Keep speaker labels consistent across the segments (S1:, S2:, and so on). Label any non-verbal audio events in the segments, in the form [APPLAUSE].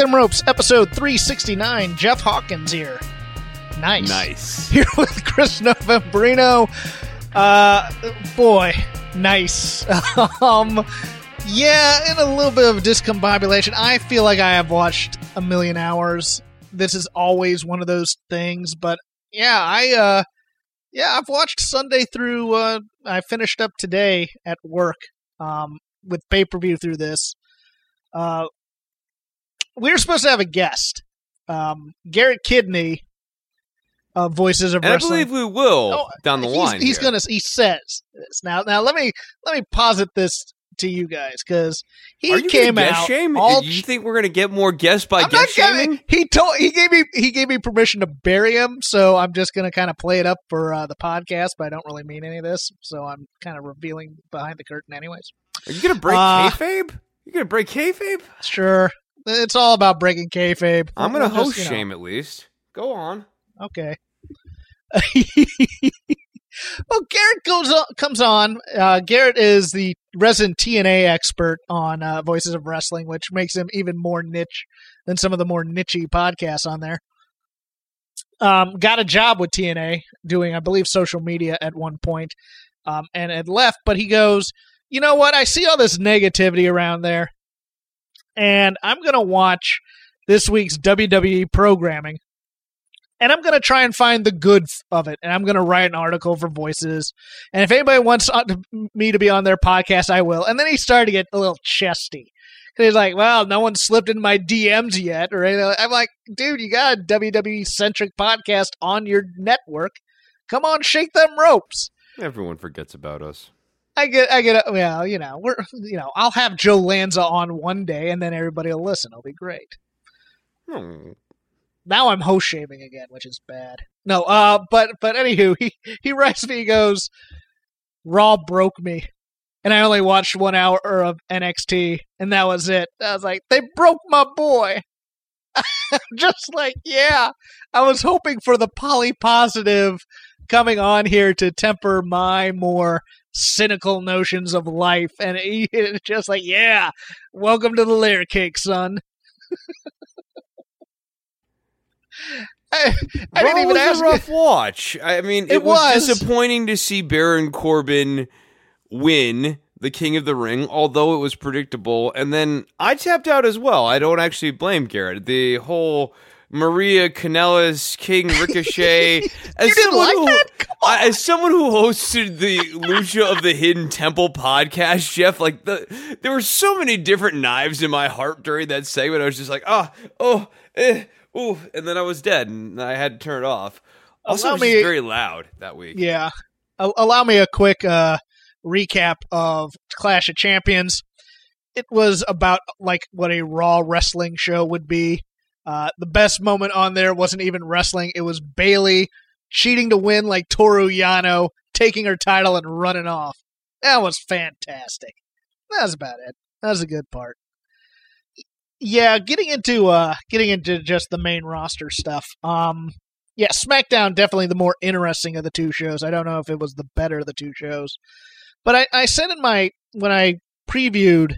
S1: Them Ropes, episode 369. Jeff Hawkins here. Nice.
S2: Nice. [LAUGHS]
S1: Here with Chris Novembrino. Uh, boy, nice. [LAUGHS] um, yeah, in a little bit of discombobulation. I feel like I have watched a million hours. This is always one of those things, but yeah, I, uh, yeah, I've watched Sunday through, uh, I finished up today at work, um, with pay per view through this. Uh, we were supposed to have a guest, um, Garrett Kidney of Voices of
S2: And I believe we will
S1: Oh,
S2: down the
S1: he's,
S2: line.
S1: He's
S2: here.
S1: gonna. He says this now. Now let me let me posit this to you guys because he came out.
S2: shame?
S1: all-
S2: you think we're gonna get more guests by
S1: I'm
S2: guest shaming?
S1: He told he gave me he gave me permission to bury him, so I'm just gonna kind of play it up for uh, the podcast, but I don't really mean any of this, so I'm kind of revealing behind the curtain, anyways.
S2: Are you gonna break
S1: Uh,
S2: kayfabe? You gonna break kayfabe?
S1: Sure, it's all about breaking kayfabe.
S2: I'm gonna
S1: We'll just,
S2: host
S1: you know,
S2: shame at least. Go on.
S1: Okay. [LAUGHS] well, Garrett goes on, comes on. Uh, Garrett is the resident TNA expert on uh, Voices of Wrestling, which makes him even more niche than some of the more nichey podcasts on there. Um, got a job with TNA doing, I believe, social media at one point, um, and had left. But he goes, you know what? I see all this negativity around there, and I'm gonna watch this week's WWE programming and I'm going to try and find the good of it, and I'm going to write an article for Voices. And if anybody wants uh, me to be on their podcast, I will. And then he started to get a little chesty. 'Cause He's like, well, no one slipped in my DMs yet, or anything. I'm like, dude, you got a WWE centric podcast on your network. Come on, shake them ropes.
S2: Everyone forgets about us.
S1: I get, I get, well, you know, we're, [LAUGHS] you know, I'll have Joe Lanza on one day, and then everybody will listen. It'll be great.
S2: Hmm.
S1: now I'm host shaming again, which is bad. No, uh, but but anywho, [LAUGHS] he he writes me. He goes, "Raw broke me, and I only watched one hour of NXT, and that was it." I was like, "They broke my boy." [LAUGHS] Just like, yeah, I was hoping for the poly positive coming on here to temper my more cynical notions of life, and it's [LAUGHS] just like, yeah, welcome to the layer cake, son. [LAUGHS] I, I didn't even
S2: was
S1: ask.
S2: a rough watch. I mean, it,
S1: It
S2: was,
S1: was.
S2: disappointing to see Baron Corbin win the King of the Ring, although it was predictable. And then I tapped out as well. I don't actually blame Garrett. The whole Maria Kanellis King [LAUGHS] Ricochet. as someone
S1: like
S2: who, as someone who hosted the Lucha of the Hidden Temple podcast, Jeff, like the there were so many different knives in my heart during that segment. I was just like, oh, oh, eh, ooh, and then I was dead, and I had to turn it off. Also,
S1: Allow
S2: it was
S1: me-
S2: very loud that week.
S1: Yeah. Allow me a quick uh, recap of Clash of Champions. It was about like what a Raw wrestling show would be. Uh, the best moment on there wasn't even wrestling; it was Bayley cheating to win like Toru Yano, taking her title and running off. That was fantastic. That was about it. That was a good part. Yeah, getting into uh, getting into just the main roster stuff. Um, yeah, SmackDown definitely the more interesting of the two shows. I don't know if it was the better of the two shows, but I, I said in my when I previewed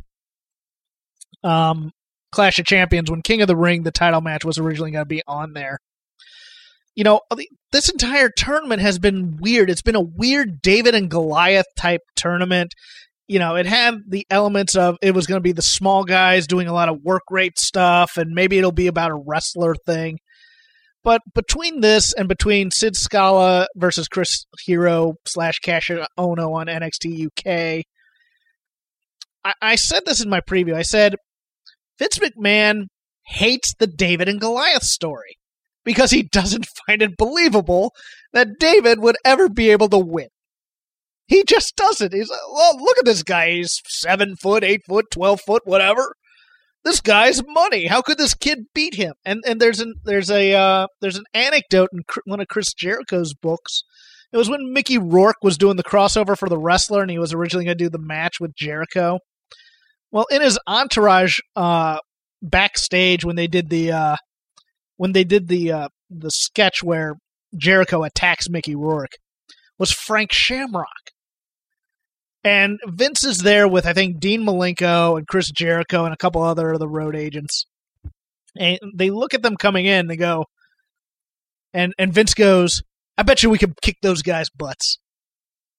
S1: um, Clash of Champions when King of the Ring, the title match was originally going to be on there. You know, this entire tournament has been weird. It's been a weird David and Goliath type tournament. You know, it had the elements of it was going to be the small guys doing a lot of work rate stuff, and maybe it'll be about a wrestler thing. But between this and between Sid Scala versus Chris Hero slash Kassius Ohno on NXT UK, I, I said this in my preview. I said Vince McMahon hates the David and Goliath story because he doesn't [LAUGHS] find it believable that David would ever be able to win. He just doesn't. He's like, well, look at this guy. He's seven foot, eight foot, twelve foot, whatever. this guy's money. How could this kid beat him? And and there's an there's a uh, there's an anecdote in one of Chris Jericho's books. It was when Mickey Rourke was doing the crossover for the wrestler, and he was originally going to do the match with Jericho. Well, in his entourage, uh, backstage when they did the uh, when they did the uh, the sketch where Jericho attacks Mickey Rourke, was Frank Shamrock. And Vince is there with I think Dean Malenko and Chris Jericho and a couple other of the road agents. And they look at them coming in, they go and and Vince goes, I bet you we could kick those guys' butts.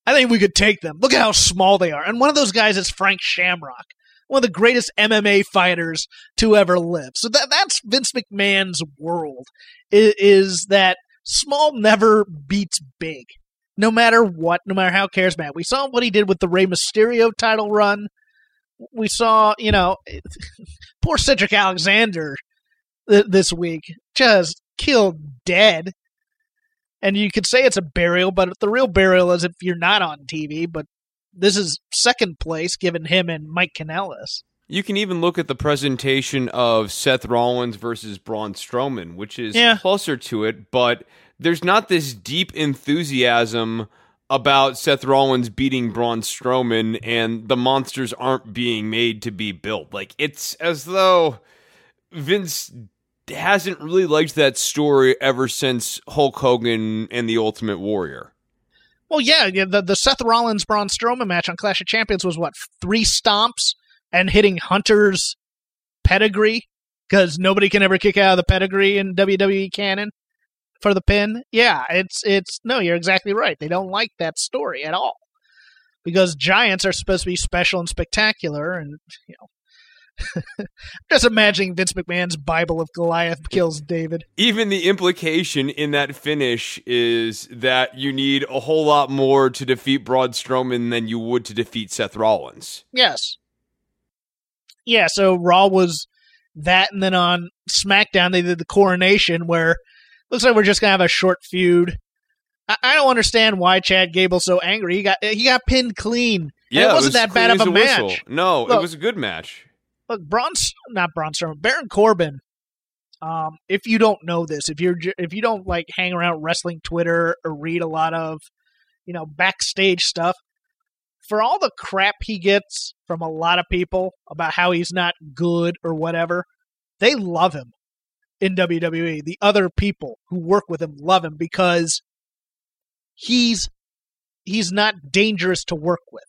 S1: I think we could take them. Look at how small they are. And one of those guys is Frank Shamrock, one of the greatest MMA fighters to ever live. So that that's Vince McMahon's world. Is, is that small never beats big no matter what, no matter how charismatic. We saw what he did with the Rey Mysterio title run. We saw, you know, [LAUGHS] poor Cedric Alexander th- this week just killed dead. And you could say it's a burial, but the real burial is if you're not on TV. But this is second place given him and Mike Kanellis.
S2: You can even look at the presentation of Seth Rollins versus Braun Strowman, which is
S1: Yeah.
S2: closer to it, but there's not this deep enthusiasm about Seth Rollins beating Braun Strowman and the monsters aren't being made to be built. Like it's as though Vince hasn't really liked that story ever since Hulk Hogan and the Ultimate Warrior.
S1: Well, yeah, yeah the, the Seth Rollins Braun Strowman match on Clash of Champions was what three stomps and hitting Hunter's pedigree because nobody can ever kick out of the pedigree in WWE canon for the pin. Yeah, it's it's no, you're exactly right. They don't like that story at all because giants are supposed to be special and spectacular, and you know. Just imagining Vince McMahon's Bible of Goliath kills David.
S2: even the implication in that finish is that you need a whole lot more to defeat Braun Strowman than you would to defeat Seth Rollins.
S1: Yes. Yeah, so Raw was that, and then on SmackDown they did the coronation, where looks like we're just gonna have a short feud. I, I don't understand why Chad Gable's so angry. He got he got pinned clean. And it wasn't that bad of a,
S2: as
S1: match.
S2: whistle. No,
S1: Look.
S2: it was a good match.
S1: Look, Braun, not Strowman, Baron Corbin. Um, if you don't know this, if you're if you don't like hang around wrestling Twitter or read a lot of, you know, backstage stuff, for all the crap he gets from a lot of people about how he's not good or whatever, they love him in WWE. The other people who work with him love him because he's he's not dangerous to work with.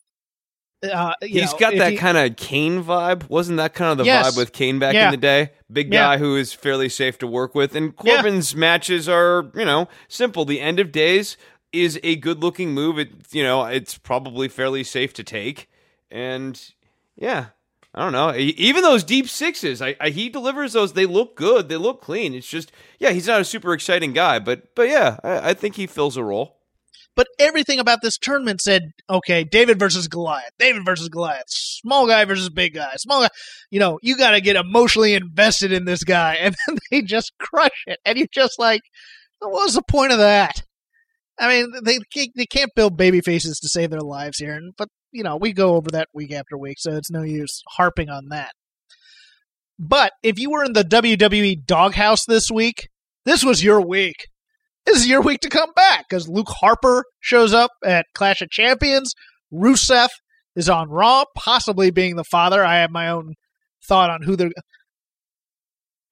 S1: Uh, you
S2: He's
S1: know,
S2: got that
S1: he-
S2: kind of Kane vibe. Wasn't that kind of the
S1: Yes.
S2: vibe with Kane back
S1: Yeah.
S2: in the day? Big
S1: Yeah.
S2: guy who is fairly safe to work with. And
S1: Yeah.
S2: Corbin's matches are, you know, simple. The end of days is a good looking move. It, you know, it's probably fairly safe to take. And yeah, I don't know. Even those deep sixes, I, I he delivers those. They look good. They look clean. It's just, yeah, he's not a super exciting guy, but but yeah, I, I think he fills a role.
S1: But everything about this tournament said, okay, David versus Goliath, David versus Goliath, small guy versus big guy, small guy. You know, you got to get emotionally invested in this guy, [LAUGHS] and then they just crush it, and you're just like, what was the point of that? I mean, they they can't build baby faces to save their lives here, and but you know, we go over that week after week, so it's no use harping on that. But if you were in the WWE doghouse this week, this was your week this is your week to come back because Luke Harper shows up at Clash of Champions. Rusev is on Raw, possibly being the father. I have my own thought on who they're.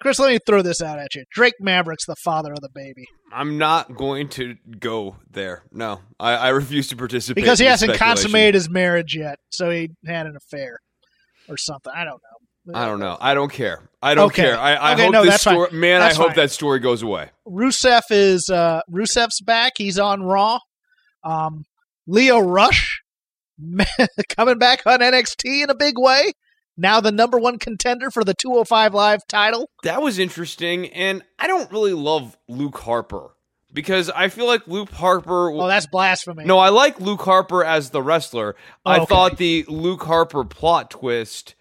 S1: Chris, let me throw this out at you. Drake Maverick's the father of the baby
S2: I'm not going to go there. No, I, I refuse to participate
S1: because he hasn't consummated his marriage yet, so he had an affair or something. I don't know.
S2: I don't know. I don't care. I don't
S1: Okay.
S2: care. I, I
S1: Okay,
S2: hope
S1: no,
S2: this
S1: that's fine.
S2: story. Man,
S1: That's
S2: I hope
S1: fine.
S2: that story goes away.
S1: Rusev is uh Rusev's back. He's on Raw. Um, Lio Rush [LAUGHS] coming back on NXT in a big way. Now the number one contender for the 205 Live title.
S2: That was interesting, and I don't really love Luke Harper because I feel like Luke Harper.
S1: Oh, that's blasphemy.
S2: no, I like Luke Harper as the wrestler. I
S1: okay.
S2: thought the Luke Harper plot twist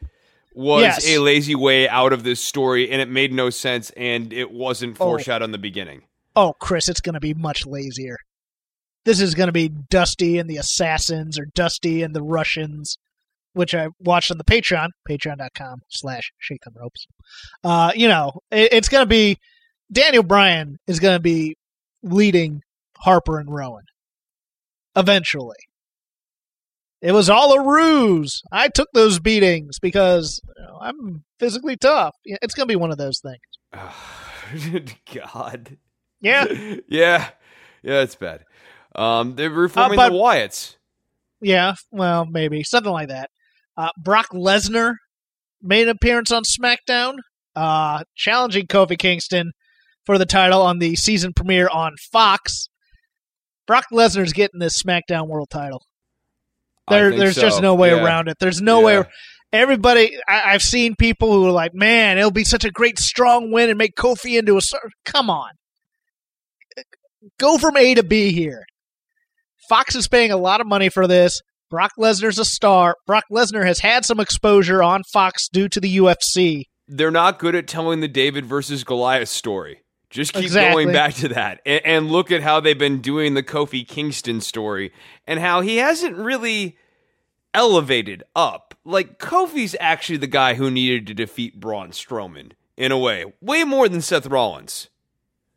S2: was
S1: Yes.
S2: a lazy way out of this story, and it made no sense, and it wasn't
S1: Oh.
S2: foreshadowed in the beginning.
S1: Oh, Chris, it's going to be much lazier. This is going to be Dusty and the Assassins or Dusty and the Russians. which I watched on the Patreon, patreon.com slash shake them ropes. Uh, you know, it, it's going to be Daniel Bryan is going to be leading Harper and Rowan eventually. It was all a ruse. I took those beatings because you know, I'm physically tough. It's going to be one of those things. [SIGHS]
S2: God.
S1: Yeah. [LAUGHS]
S2: yeah. Yeah, it's bad. Um, they're reforming
S1: but-
S2: the Wyatts.
S1: Yeah, well, maybe something like that. Uh, Brock Lesnar made an appearance on SmackDown, uh, challenging Kofi Kingston for the title on the season premiere on Fox. Brock Lesnar's getting this SmackDown World Title. There, there's just no way
S2: Yeah.
S1: around it. There's no
S2: Yeah.
S1: way. Everybody, I, I've seen people who are like, "Man, it'll be such a great, strong win and make Kofi into a." star." Come on, go from A to B here. Fox is paying a lot of money for this. Brock Lesnar's a star. Brock Lesnar has had some exposure on Fox due to the UFC.
S2: They're not good at telling the David versus Goliath story. Just keep
S1: Exactly.
S2: going back to that. And, and look at how they've been doing the Kofi Kingston story and how he hasn't really elevated up. Like, Kofi's actually the guy who needed to defeat Braun Strowman, in a way, way more than Seth Rollins.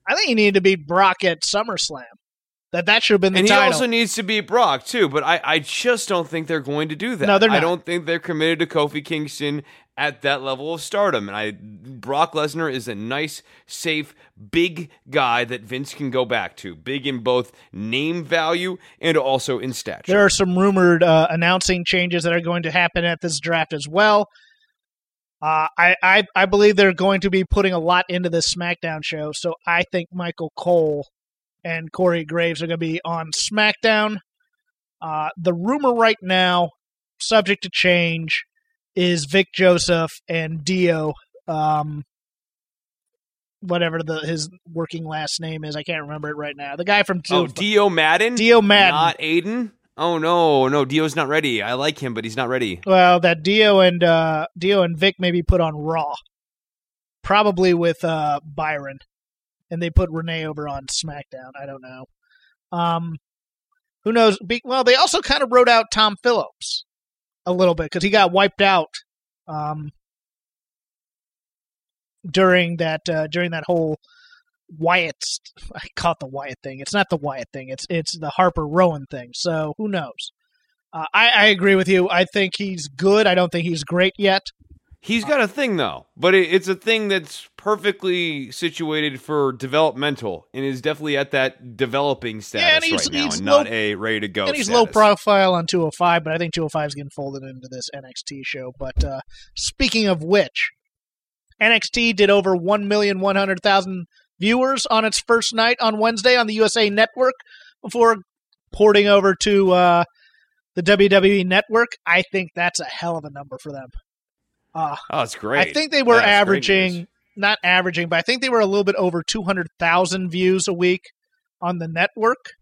S1: I think he needed to beat Brock at SummerSlam. That that should have been the
S2: and
S1: title.
S2: he also needs to beat Brock too, but I, I just don't think they're going to do that.
S1: No, they're not.
S2: I don't think they're committed to Kofi Kingston at that level of stardom. And I Brock Lesnar is a nice, safe, big guy that Vince can go back to. Big in both name value and also in stature.
S1: There are some rumored uh, announcing changes that are going to happen at this draft as well. Uh, I, I I believe they're going to be putting a lot into this SmackDown show, so I think Michael Cole and Corey Graves are going to be on SmackDown. Uh, the rumor right now, subject to change, is Vic Joseph and Dio, um, whatever the his working last name is. I can't remember it right now. The guy from
S2: oh, Dio Maddin?
S1: Dio Maddin.
S2: Not Aiden? Oh no, no, Dio's not ready. I like him, but he's not ready.
S1: Well, that Dio and uh, Dio and Vic may be put on Raw, probably with uh, Byron, and they put Renee over on SmackDown. I don't know. Um, who knows? Be- well, they also kind of wrote out Tom Phillips a little bit because he got wiped out um, during that uh, during that whole Wyatt. [LAUGHS] I caught the Wyatt thing. It's not the Wyatt thing. It's it's the Harper Rowan thing. So who knows? Uh, I, I agree with you. I think he's good. I don't think he's great yet.
S2: He's got a thing though, but it, it's a thing that's perfectly situated for developmental and is definitely at that developing status
S1: he's-
S2: right now, and
S1: low-
S2: not a ready to go.
S1: and he's
S2: status.
S1: low profile on 205, but I think 205 is getting folded into this NXT show. But uh, speaking of which, NXT did over 1,100,000 viewers on its first night on Wednesday on the USA Network before porting over to uh, the WWE Network. I think that's a hell of a number for them. Uh,
S2: Oh, it's great.
S1: I think they were
S2: Yeah,
S1: averaging, not averaging, but I think they were a little bit over 200,000 views a week on the network.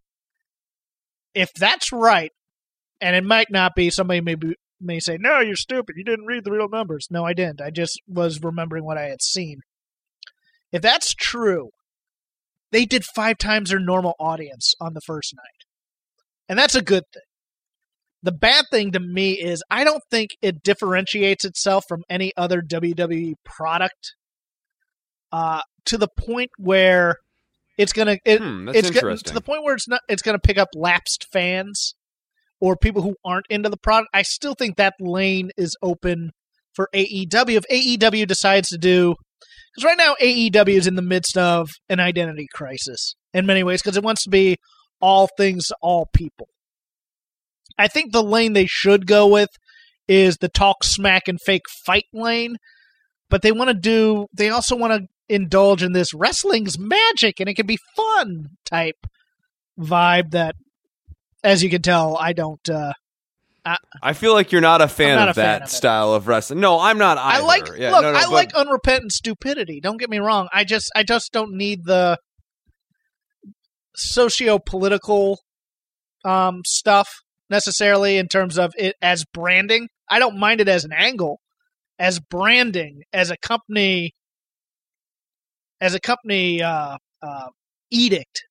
S1: If that's right, and it might not be, somebody may, be, may say, no, you're stupid. You didn't read the real numbers. No, I didn't. I just was remembering what I had seen. If that's true, they did five times their normal audience on the first night. And that's a good thing. The bad thing to me is I don't think it differentiates itself from any other WWE product uh, to the point where it's gonna it,
S2: Hmm,
S1: it's go-
S2: interesting.
S1: to the point where it's not it's gonna pick up lapsed fans or people who aren't into the product. I still think that lane is open for AEW if AEW decides to do because right now AEW is in the midst of an identity crisis in many ways because it wants to be all things all people. I think the lane they should go with is the talk smack and fake fight lane, but they want to do. They also want to indulge in this wrestling's magic and it can be fun type vibe that, as you can tell, I don't. Uh,
S2: I feel like you're not a fan
S1: not
S2: of
S1: a fan
S2: that
S1: of
S2: style of wrestling. No, I'm not either.
S1: I like
S2: Yeah,
S1: look.
S2: no, no,
S1: I
S2: but-
S1: like unrepentant stupidity. Don't get me wrong. I just I just don't need the socio political um, stuff necessarily in terms of it as branding. I don't mind it as an angle, as branding, as a company, as a company uh, uh, edict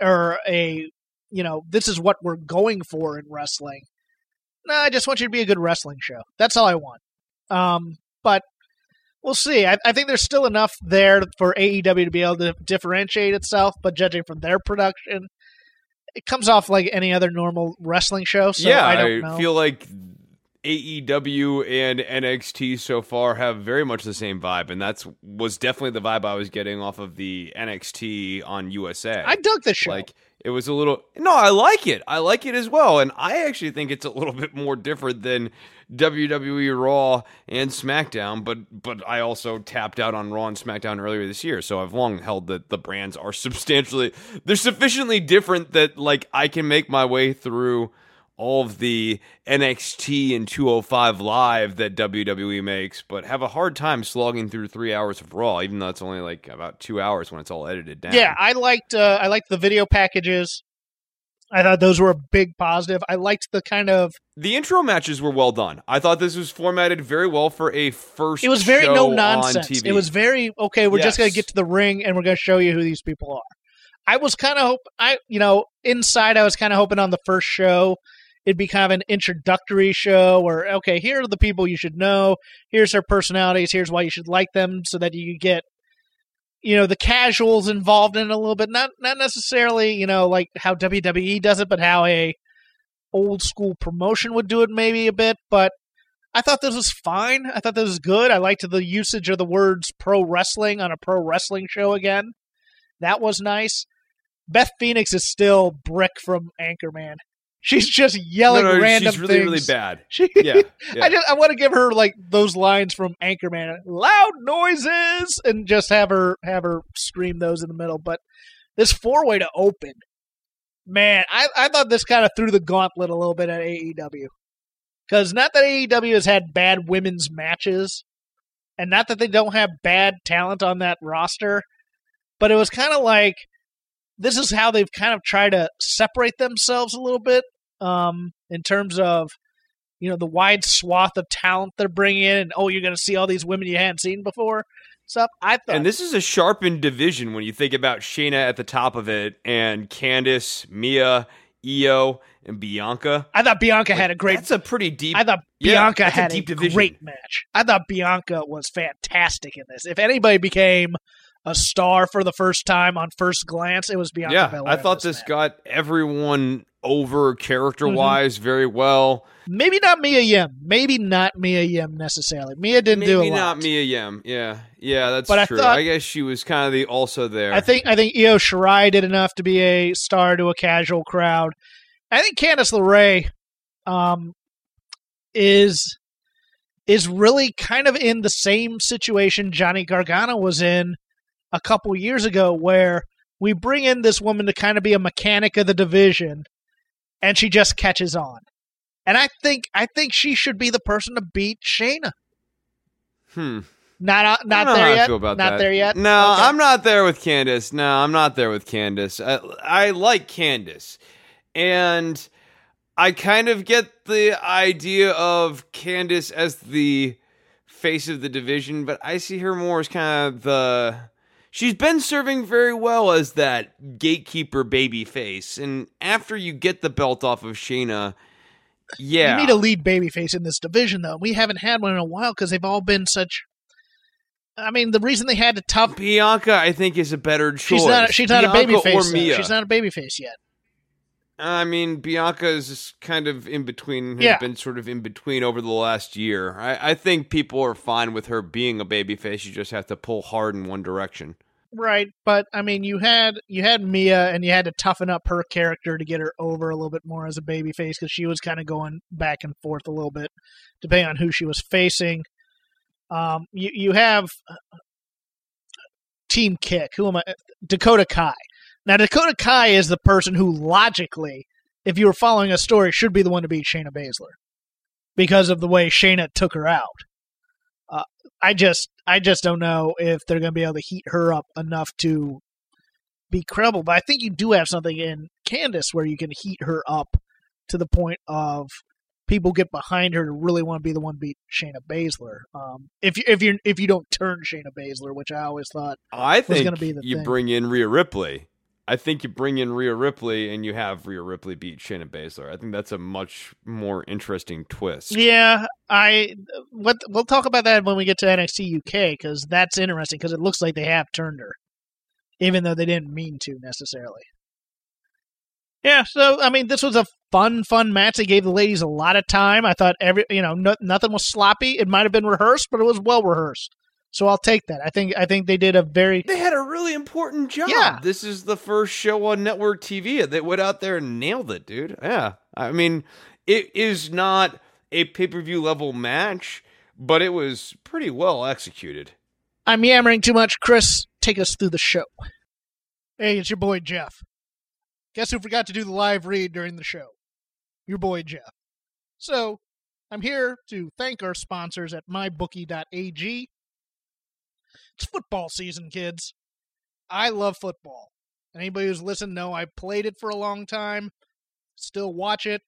S1: or a you know this is what we're going for in wrestling. No, I just want you to be a good wrestling show. That's all I want. Um, but we'll see. I, I think there's still enough there for AEW to be able to differentiate itself. But judging from their production, it comes off like any other normal wrestling show. So
S2: yeah,
S1: I don't know.
S2: feel like AEW and NXT so far have very much the same vibe, and that's was definitely the vibe I was getting off of the NXT on USA.
S1: I dug this show.
S2: like it was a little no, I like it. I like it as well, and I actually think it's a little [LAUGHS] bit more different than WWE Raw and SmackDown. But but I also tapped out on Raw and SmackDown earlier this year, so I've long held that the brands are [LAUGHS] substantially they're sufficiently different that like I can make my way through all of the NXT and 205 live that WWE makes, but have a hard time slogging through three hours of Raw, even though it's only like about two hours when it's all edited down.
S1: Yeah, I liked uh, I liked the video packages. I thought those were a big positive. I liked the kind of
S2: The intro matches were well done. I thought this was formatted very well for a first.
S1: it was very no nonsense. It was very okay. We're just gonna get to the ring and we're gonna show you who these people are. I was kind of hope I you know inside I was kind of hoping on the first show it'd be kind of an introductory show where okay here are the people you should know here's their personalities here's why you should like them so that you get you know the casuals involved in it a little bit not not necessarily you know like how WWE does it but how a old school promotion would do it maybe a bit but I thought this was fine. I thought this was good. I liked the usage of the words pro wrestling on a pro wrestling show again. That was nice. Beth Phoenix is still Brick from Anchorman. [LAUGHS] She's just
S2: no,
S1: yelling
S2: no,
S1: random
S2: she's really,
S1: things.
S2: really bad. [LAUGHS]
S1: She,
S2: Yeah, yeah.
S1: I just I want to give her like those lines from Anchorman, loud noises, and just have her have her scream those in the middle. But this four way to open, man, I I thought this kind of threw the gauntlet a little bit at AEW because not that AEW has had bad women's matches, and not that they don't have bad talent on that roster, but it was kind of like this is how they've kind of tried to separate themselves a little bit um, in terms of you know the wide swath of talent they're bringing in, and oh, you're going to see all these women you hadn't seen before. Stuff. I thought
S2: And this is a sharpened division when you think about Shayna at the top of it, and Candice, Mia, Io, and Bianca.
S1: I thought Bianca had a great.
S2: That's a pretty deep.
S1: I thought Bianca
S2: a
S1: had a,
S2: deep division.
S1: great match. I thought Bianca was fantastic in this. If anybody became a star for the first time on first glance, it was Bianca
S2: yeah,
S1: Belair.
S2: I thought this
S1: match.
S2: got everyone over character
S1: Mm-hmm.
S2: wise very well.
S1: maybe not Mia Yim, maybe not Mia Yim necessarily. Mia didn't do a lot.
S2: Maybe not Mia Yim. Yeah, yeah, that's
S1: But I
S2: true.
S1: thought-
S2: I guess she was kind of the also there.
S1: I think I think Io Shirai did enough to be a star to a casual crowd. I think Candice LeRae um, is is really kind of in the same situation Johnny Gargano was in a couple years ago, where we bring in this woman to kind of be a mechanic of the division, and she just catches on. And I think I think she should be the person to beat Shayna.
S2: Hmm.
S1: Not uh,
S2: I
S1: not there yet. not
S2: that.
S1: there yet.
S2: No,
S1: Okay.
S2: I'm not there with Candice. No, I'm not there with Candice. I, I like Candice, and I kind of get the idea of Candice as the face of the division, but I see her more as kind of the. She's been serving very well as that gatekeeper baby face, and after you get the belt off of Shayna, yeah,
S1: You need a lead babyface in this division, though. We haven't had one in a while because they've all been such. I mean, the reason they had to tough.
S2: Bianca, I think, is a better choice.
S1: She's not. She's not a
S2: Bianca
S1: babyface.
S2: or
S1: though.
S2: Mia.
S1: She's not a babyface yet.
S2: I mean, Bianca is kind of in between. Has
S1: Yeah.
S2: been sort of in between over the last year. I, I think people are fine with her being a babyface. You just have to pull hard in one direction.
S1: Right, but I mean, you had you had Mia, and you had to toughen up her character to get her over a little bit more as a babyface because she was kind of going back and forth a little bit, depending on who she was facing. Um, you you have Team Kick. Who am I? Dakota Kai. Now Dakota Kai is the person who logically, if you were following a story, should be the one to beat Shayna Baszler because of the way Shayna took her out. Uh, I just I just don't know if they're going to be able to heat her up enough to be credible. But I think you do have something in Candice where you can heat her up to the point of people get behind her to really want to be the one to beat Shayna Baszler. Um, if you if you if you don't turn Shayna Baszler, which I always thought
S2: I think
S1: gonna be the
S2: you
S1: thing.
S2: bring in Rhea Ripley. I think you bring in Rhea Ripley and you have Rhea Ripley beat Shayna Baszler. I think that's a much more interesting twist.
S1: Yeah, I what we'll talk about that when we get to NXT UK because that's interesting because it looks like they have turned her, even though they didn't mean to necessarily. Yeah, so I mean, this was a fun, fun match. They gave the ladies a lot of time. I thought every, you know, no, nothing was sloppy. It might have been rehearsed, but it was well rehearsed. So I'll take that. I think I think they did a very
S2: They had a really important job.
S1: Yeah.
S2: This is the first show on network TV that went out there and nailed it, dude. Yeah. I mean, it is not a pay-per-view level match, but it was pretty well executed.
S1: I'm yammering too much. Chris, take us through the show. Hey, it's your boy Jeff. Guess who forgot to do the live read during the show? Your boy Jeff. So, I'm here to thank our sponsors at mybookie.ag. It's football season, kids. I love football. Anybody who's listened know I played it for a long time, still watch it.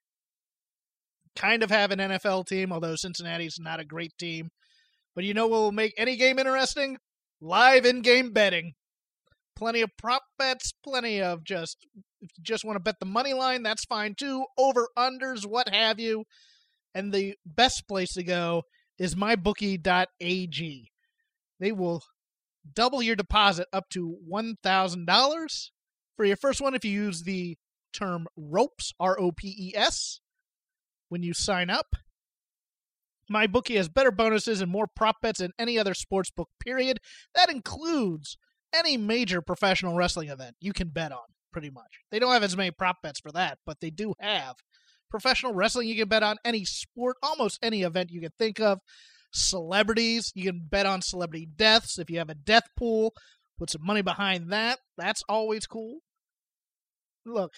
S1: Kind of have an NFL team, although Cincinnati's not a great team. But you know what will make any game interesting? Live in game betting. Plenty of prop bets, plenty of just, if you just want to bet the money line, that's fine too. Over, unders, what have you. And the best place to go is mybookie.ag. They will double your deposit up to $1,000 for your first one if you use the term ROPES, R O P E S, when you sign up. My bookie has better bonuses and more prop bets than any other sports book, period. That includes any major professional wrestling event you can bet on, pretty much. They don't have as many prop bets for that, but they do have professional wrestling you can bet on, any sport, almost any event you can think of. Celebrities, you can bet on celebrity deaths. If you have a death pool, put some money behind that. That's always cool. Look,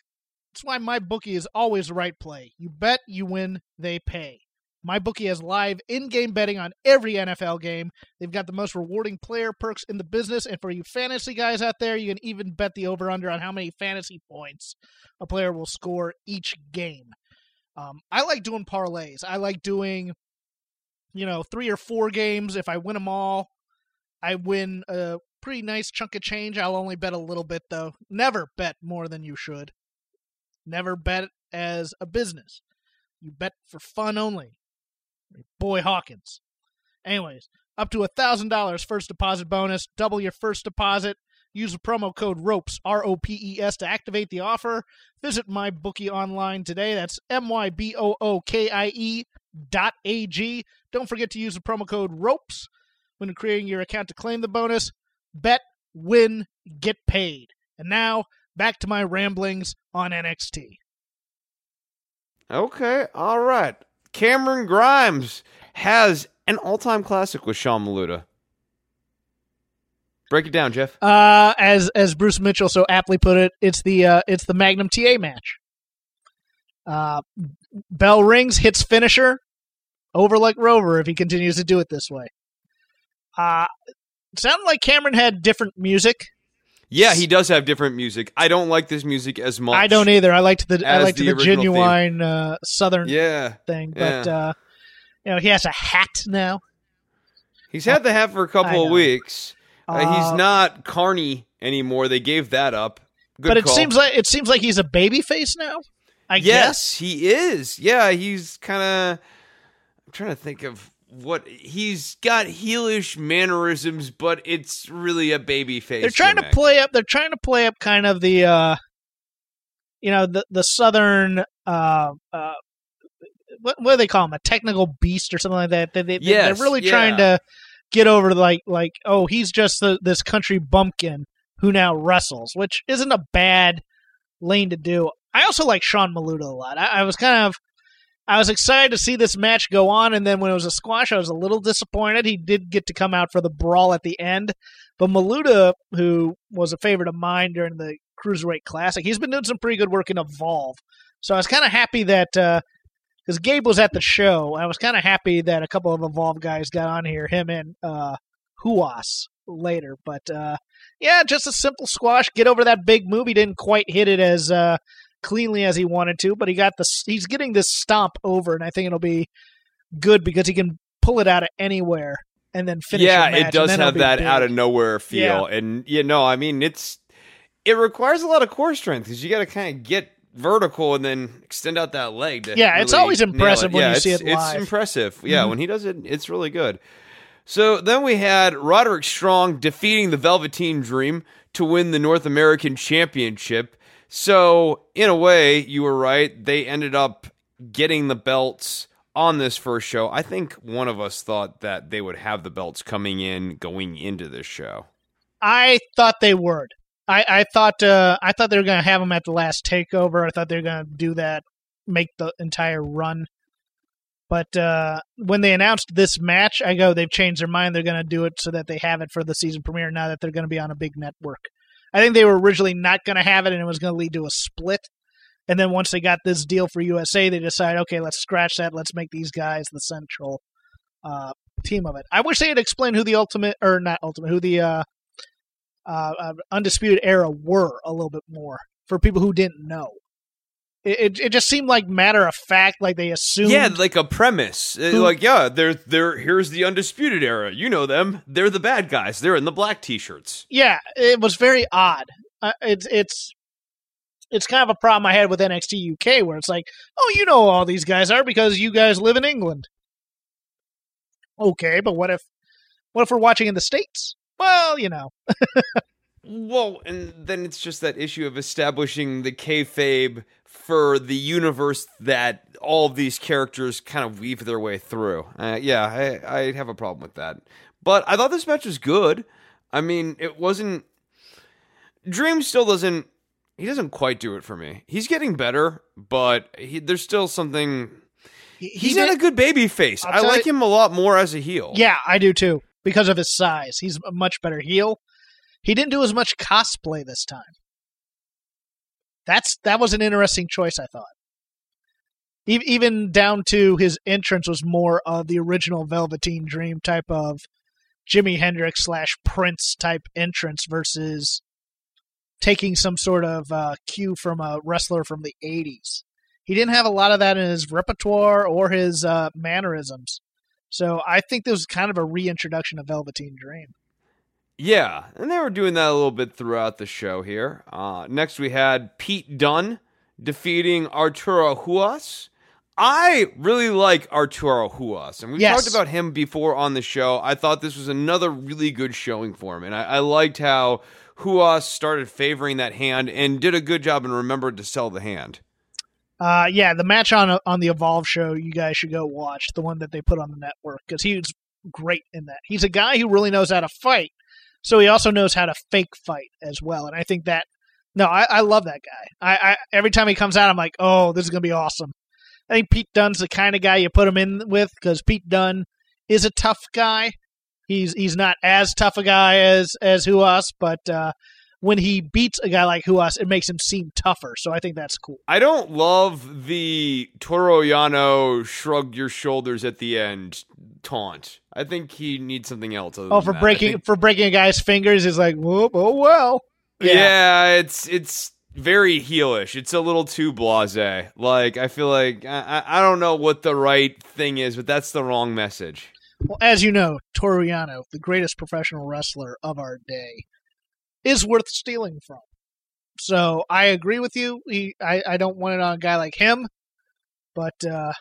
S1: that's why my bookie is always the right play. You bet, you win, they pay. My bookie has live in-game betting on every NFL game. They've got the most rewarding player perks in the business, and for you fantasy guys out there, you can even bet the over/under on how many fantasy points a player will score each game. Um, I like doing parlays. I like doing, you know, three or four games. If I win them all, I win a pretty nice chunk of change. I'll only bet a little bit though. Never bet more than you should. Never bet as a business. You bet for fun only. Boy Hawkins. Anyways, up to a thousand dollars first deposit bonus. Double your first deposit. Use the promo code ROPES R O P E S to activate the offer. Visit my bookie online today. That's M Y B O O K I E dot A G. Don't forget to use the promo code ROPES when creating your account to claim the bonus. Bet, win, get paid. And now back to my ramblings on NXT.
S2: Okay, all right. Cameron Grimes has an all-time classic with Sean Maluta. Break it down, Jeff.
S1: Uh, as as Bruce Mitchell so aptly put it, it's the uh, it's the Magnum TA match. Uh, bell rings, hits finisher, over like Rover if he continues to do it this way. Uh, sounded like Cameron had different music.
S2: Yeah, he does have different music. I don't like this music as much.
S1: I don't either. I liked the I liked
S2: the
S1: the, genuine uh, Southern
S2: Yeah,
S1: thing, but uh, you know he has a hat now.
S2: he's had the hat for a couple of weeks. Uh,
S1: Uh,
S2: he's not Carney anymore. They gave that up. Good
S1: but it
S2: call.
S1: seems like it seems like he's a baby face now. I guess.
S2: yes, he is. Yeah, he's kind of. I'm trying to think of what he's got heelish mannerisms, but it's really a baby face.
S1: they're trying
S2: gimmick.
S1: to play up they're trying to play up kind of the uh you know the the southern uh uh what, what do they call him a technical beast or something like that they, they,
S2: Yes,
S1: they're really
S2: yeah.
S1: trying to get over like like oh he's just the, this country bumpkin who now wrestles which isn't a bad lane to do i also like sean maluta a lot i, I was kind of I was excited to see this match go on, and then when it was a squash, I was a little disappointed. He did get to come out for the brawl at the end, but Maluta, who was a favorite of mine during the Cruiserweight Classic, he's been doing some pretty good work in Evolve. So I was kind of happy that because Gabe was at the show, I was kind of happy that a couple of Evolve guys got on here, him and uh, Ruas later. But uh, yeah, just a simple squash. Get over that big move. He didn't quite hit it as uh, cleanly as he wanted to, but he got the he's getting this stomp over, and I think it'll be good because he can pull it out of anywhere and then finish.
S2: yeah, it does
S1: and then it'll
S2: have that
S1: big.
S2: out of nowhere feel,
S1: Yeah.
S2: and you know, I mean, it's it requires a lot of core strength because you got to kind of get vertical and then extend out that leg. To
S1: Yeah, it's always impressive when
S2: yeah,
S1: you see it live.
S2: It's impressive. Yeah, mm-hmm. when he does it, it's really good. So then we had Roderick Strong defeating the Velveteen Dream to win the North American Championship. So, in a way, you were right. They ended up getting the belts on this first show. I think one of us thought that they would have the belts coming in going into this show.
S1: I thought they would. I, I thought uh, I thought they were going to have them at the last takeover. I thought they were going to do that, make the entire run. But uh, when they announced this match, I go, they've changed their mind. They're going to do it so that they have it for the season premiere now that they're going to be on a big network. I think they were originally not going to have it, and it was going to lead to a split. And then once they got this deal for USA, they decided, okay, let's scratch that. Let's make these guys the central uh, team of it. I wish they had explained who the ultimate, or not ultimate, who the uh, uh, uh, undisputed era were a little bit more for people who didn't know. It, it just seemed like matter of fact, like they assumed.
S2: Yeah, like a premise. Uh,
S1: Who-
S2: Like, yeah, they're they're here's the undisputed era. You know them. They're the bad guys. They're in the black t-shirts.
S1: yeah, it was very odd. Uh, it's it's it's kind of a problem I had with NXT UK, where it's like, oh, you know, all these guys are because you guys live in England. Okay, but what if what if we're watching in the states? Well, you know, [LAUGHS]
S2: Well, and then it's just that issue of establishing the kayfabe for the universe that all these characters kind of weave their way through. Uh, yeah, I, I have a problem with that. But I thought this match was good. I mean, it wasn't. Dream still doesn't. He doesn't quite do it for me. He's getting better, but he, there's still something.
S1: he, he
S2: He's
S1: did-
S2: not a good baby face. I like
S1: you-
S2: him a lot more as a heel.
S1: Yeah, I do too because of his size. He's a much better heel. He didn't do as much cosplay this time. That's that was an interesting choice, I thought. E- Even down to his entrance was more of the original Velveteen Dream type of Jimi Hendrix slash Prince type entrance versus taking some sort of uh, cue from a wrestler from the '80s. He didn't have a lot of that in his repertoire or his uh, mannerisms. So I think this was kind of a reintroduction of Velveteen Dream.
S2: Yeah, and they were doing that a little bit throughout the show here. Uh, next, we had Pete Dunne defeating Arturo Ruas. I really like Arturo Ruas, and we've
S1: Yes.
S2: talked about him before on the show. I thought this was another really good showing for him, and I, I liked how Ruas started favoring that hand and did a good job and remembered to sell the hand.
S1: Uh, yeah, the match on on the Evolve show, you guys should go watch the one that they put on the network because he was great in that. He's a guy who really knows how to fight, so he also knows how to fake fight as well. And I think that no, I, I love that guy. I, I every time he comes out, I'm like, oh, this is gonna be awesome. I think Pete Dunne's the kind of guy you put him in with because Pete Dunne is a tough guy. He's he's not as tough a guy as as Ruas, but uh, when he beats a guy like Ruas, it makes him seem tougher. So I think that's cool.
S2: I don't love the Toru Yano shrug your shoulders at the end taunt. I think he needs something else.
S1: Oh, for
S2: that.
S1: Breaking
S2: think-
S1: for breaking a guy's fingers is like, whoop, oh well.
S2: Yeah. it's it's very heelish. It's a little too blasé. Like I feel like I, I I don't know what the right thing is, but that's the wrong message.
S1: Well, as you know, Toru Yano, the greatest professional wrestler of our day, is worth stealing from. So I agree with you. He, I, I don't want it on a guy like him, but uh,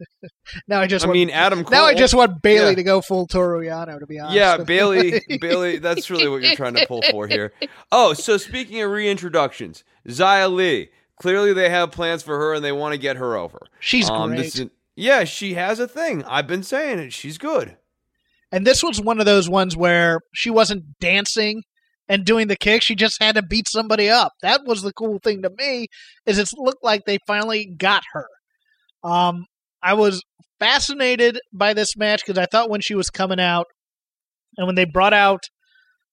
S1: [LAUGHS] now I just
S2: I
S1: want,
S2: mean, Adam Cole.
S1: now I just want Bayley
S2: Yeah.
S1: to go full Toru Yano. To be honest,
S2: yeah,
S1: Bayley. [LAUGHS]
S2: Bayley. That's really what you're trying to pull for here. Oh, so speaking of reintroductions, Xia Li. Clearly, they have plans for her and they want to get her over.
S1: She's
S2: Um,
S1: great.
S2: this is- yeah, she has a thing. I've been saying it. She's good.
S1: And this was one of those ones where she wasn't dancing and doing the kick. She just had to beat somebody up. That was the cool thing to me, is it looked like they finally got her. Um, I was fascinated by this match because I thought when she was coming out and when they brought out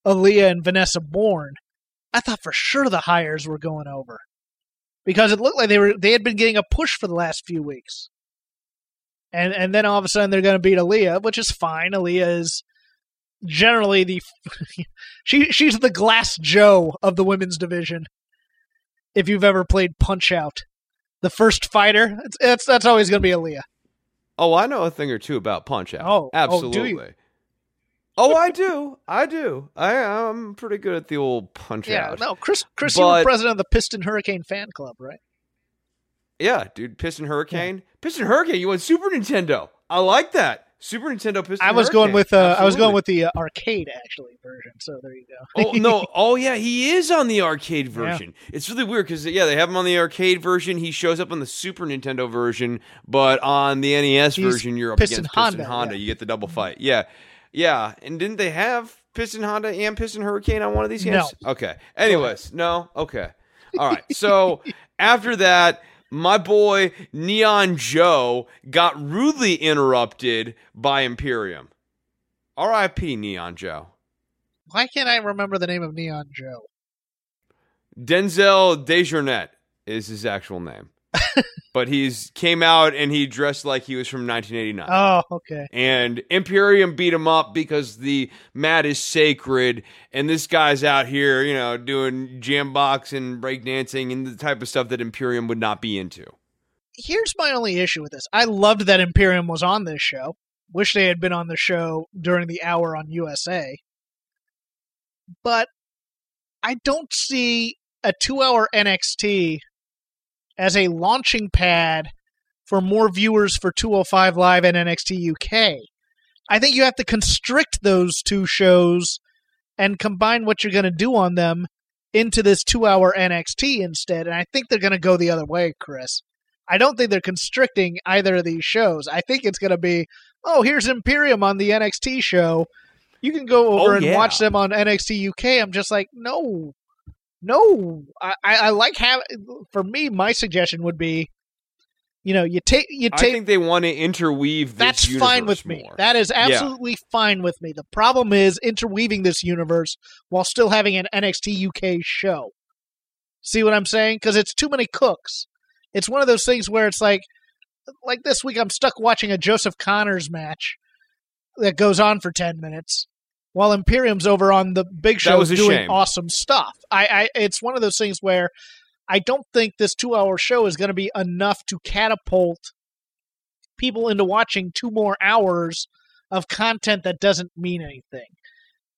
S1: Aliyah and Vanessa Borne, I thought for sure the hires were going over because it looked like they were they had been getting a push for the last few weeks and and then all of a sudden they're going to beat Aliyah, which is fine. Aliyah is generally the [LAUGHS] she she's the Glass Joe of the women's division. If you've ever played Punch Out, the first fighter, it's, it's that's always going to be Aliyah.
S2: Oh, I know a thing or two about Punch Out.
S1: Oh, oh,
S2: absolutely.
S1: you?
S2: Oh, I do. I do. I I'm pretty good at the old punch
S1: yeah,
S2: out.
S1: no, Chris, Chris, you were
S2: But-
S1: president of the Piston Hurricane fan club, right?
S2: Yeah, dude. Piston Hurricane. Piston Hurricane. You want Super Nintendo? I like that. Super Nintendo Piston.
S1: I was going with uh, I was going with the uh, arcade actually version. So there you go.
S2: oh no! [LAUGHS] Oh yeah, he is on the arcade version. It's really weird because yeah, they have him on the arcade version. He shows up on the Super Nintendo version, but on the NES
S1: He's
S2: version, you're up
S1: Piston
S2: against Piston
S1: Honda,
S2: Honda.
S1: yeah.
S2: You get the double fight. Yeah, yeah. And didn't they have Piston Honda and Piston Hurricane on one of these games? Okay. Anyways, no. Okay. All right. So after that. My boy Neon Joe got rudely interrupted by Imperium. R.I.P. Neon Joe.
S1: Why can't I remember the name of Neon Joe?
S2: Denzel Dejournette is his actual name. [LAUGHS] but he's came out and he dressed like he was from 1989.
S1: Oh, okay.
S2: And Imperium beat him up because the mat is sacred, and this guy's out here, you know, doing jam box and breakdancing and the type of stuff that Imperium would not be into.
S1: Here's my only issue with this. I loved that Imperium was on this show. Wish they had been on the show during the hour on USA. But I don't see a two hour NXT as a launching pad for more viewers for 205 Live and NXT UK. I think you have to constrict those two shows and combine what you're going to do on them into this two hour NXT instead. And I think they're going to go the other way, Chris. I don't think they're constricting either of these shows. I think it's going to be, oh, here's Imperium on the NXT show. You can go over
S2: Oh,
S1: and
S2: yeah.
S1: watch them on NXT UK. I'm just like, no, no. I, I, like have for me. My suggestion would be, you know, you take you take.
S2: I think they want to interweave this
S1: that's fine with me. That is absolutely fine with me. The problem is interweaving this universe while still having an NXT UK show. See what I'm saying? Because it's too many cooks. It's one of those things where it's like, like this week, I'm stuck watching a Joseph Connors match that goes on for ten minutes, while Imperium's over on the big show doing
S2: shame.
S1: awesome stuff. I, I, it's one of those things where I don't think this two-hour show is going to be enough to catapult people into watching two more hours of content that doesn't mean anything.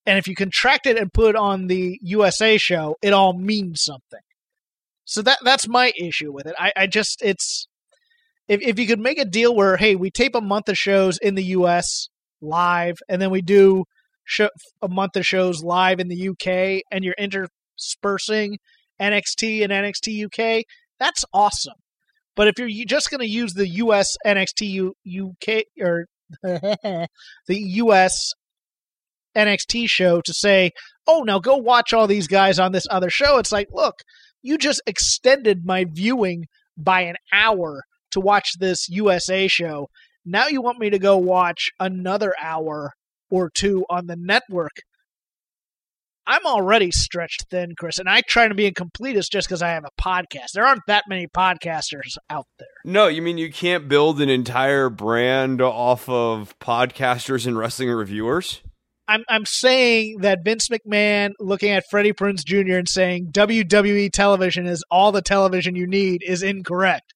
S1: And if you contract it and put it on the USA show, it all means something. So that that's my issue with it. I, I just it's if if you could make a deal where hey we tape a month of shows in the US live and then we do show, a month of shows live in the UK and you're interspersing NXT and NXT UK, that's awesome. But if you're just going to use the US NXT U, UK or [LAUGHS] the US NXT show to say, "Oh, now go watch all these guys on this other show." It's like, look, you just extended my viewing by an hour to watch this USA show. Now you want me to go watch another hour or two on the network. I'm already stretched thin, Chris, and I try to be a completist just because I have a podcast. There aren't that many podcasters out there.
S2: No, you mean you can't build an entire brand off of podcasters and wrestling reviewers?
S1: I'm I'm saying that Vince McMahon looking at Freddie Prinze Jr. and saying WWE television is all the television you need is incorrect.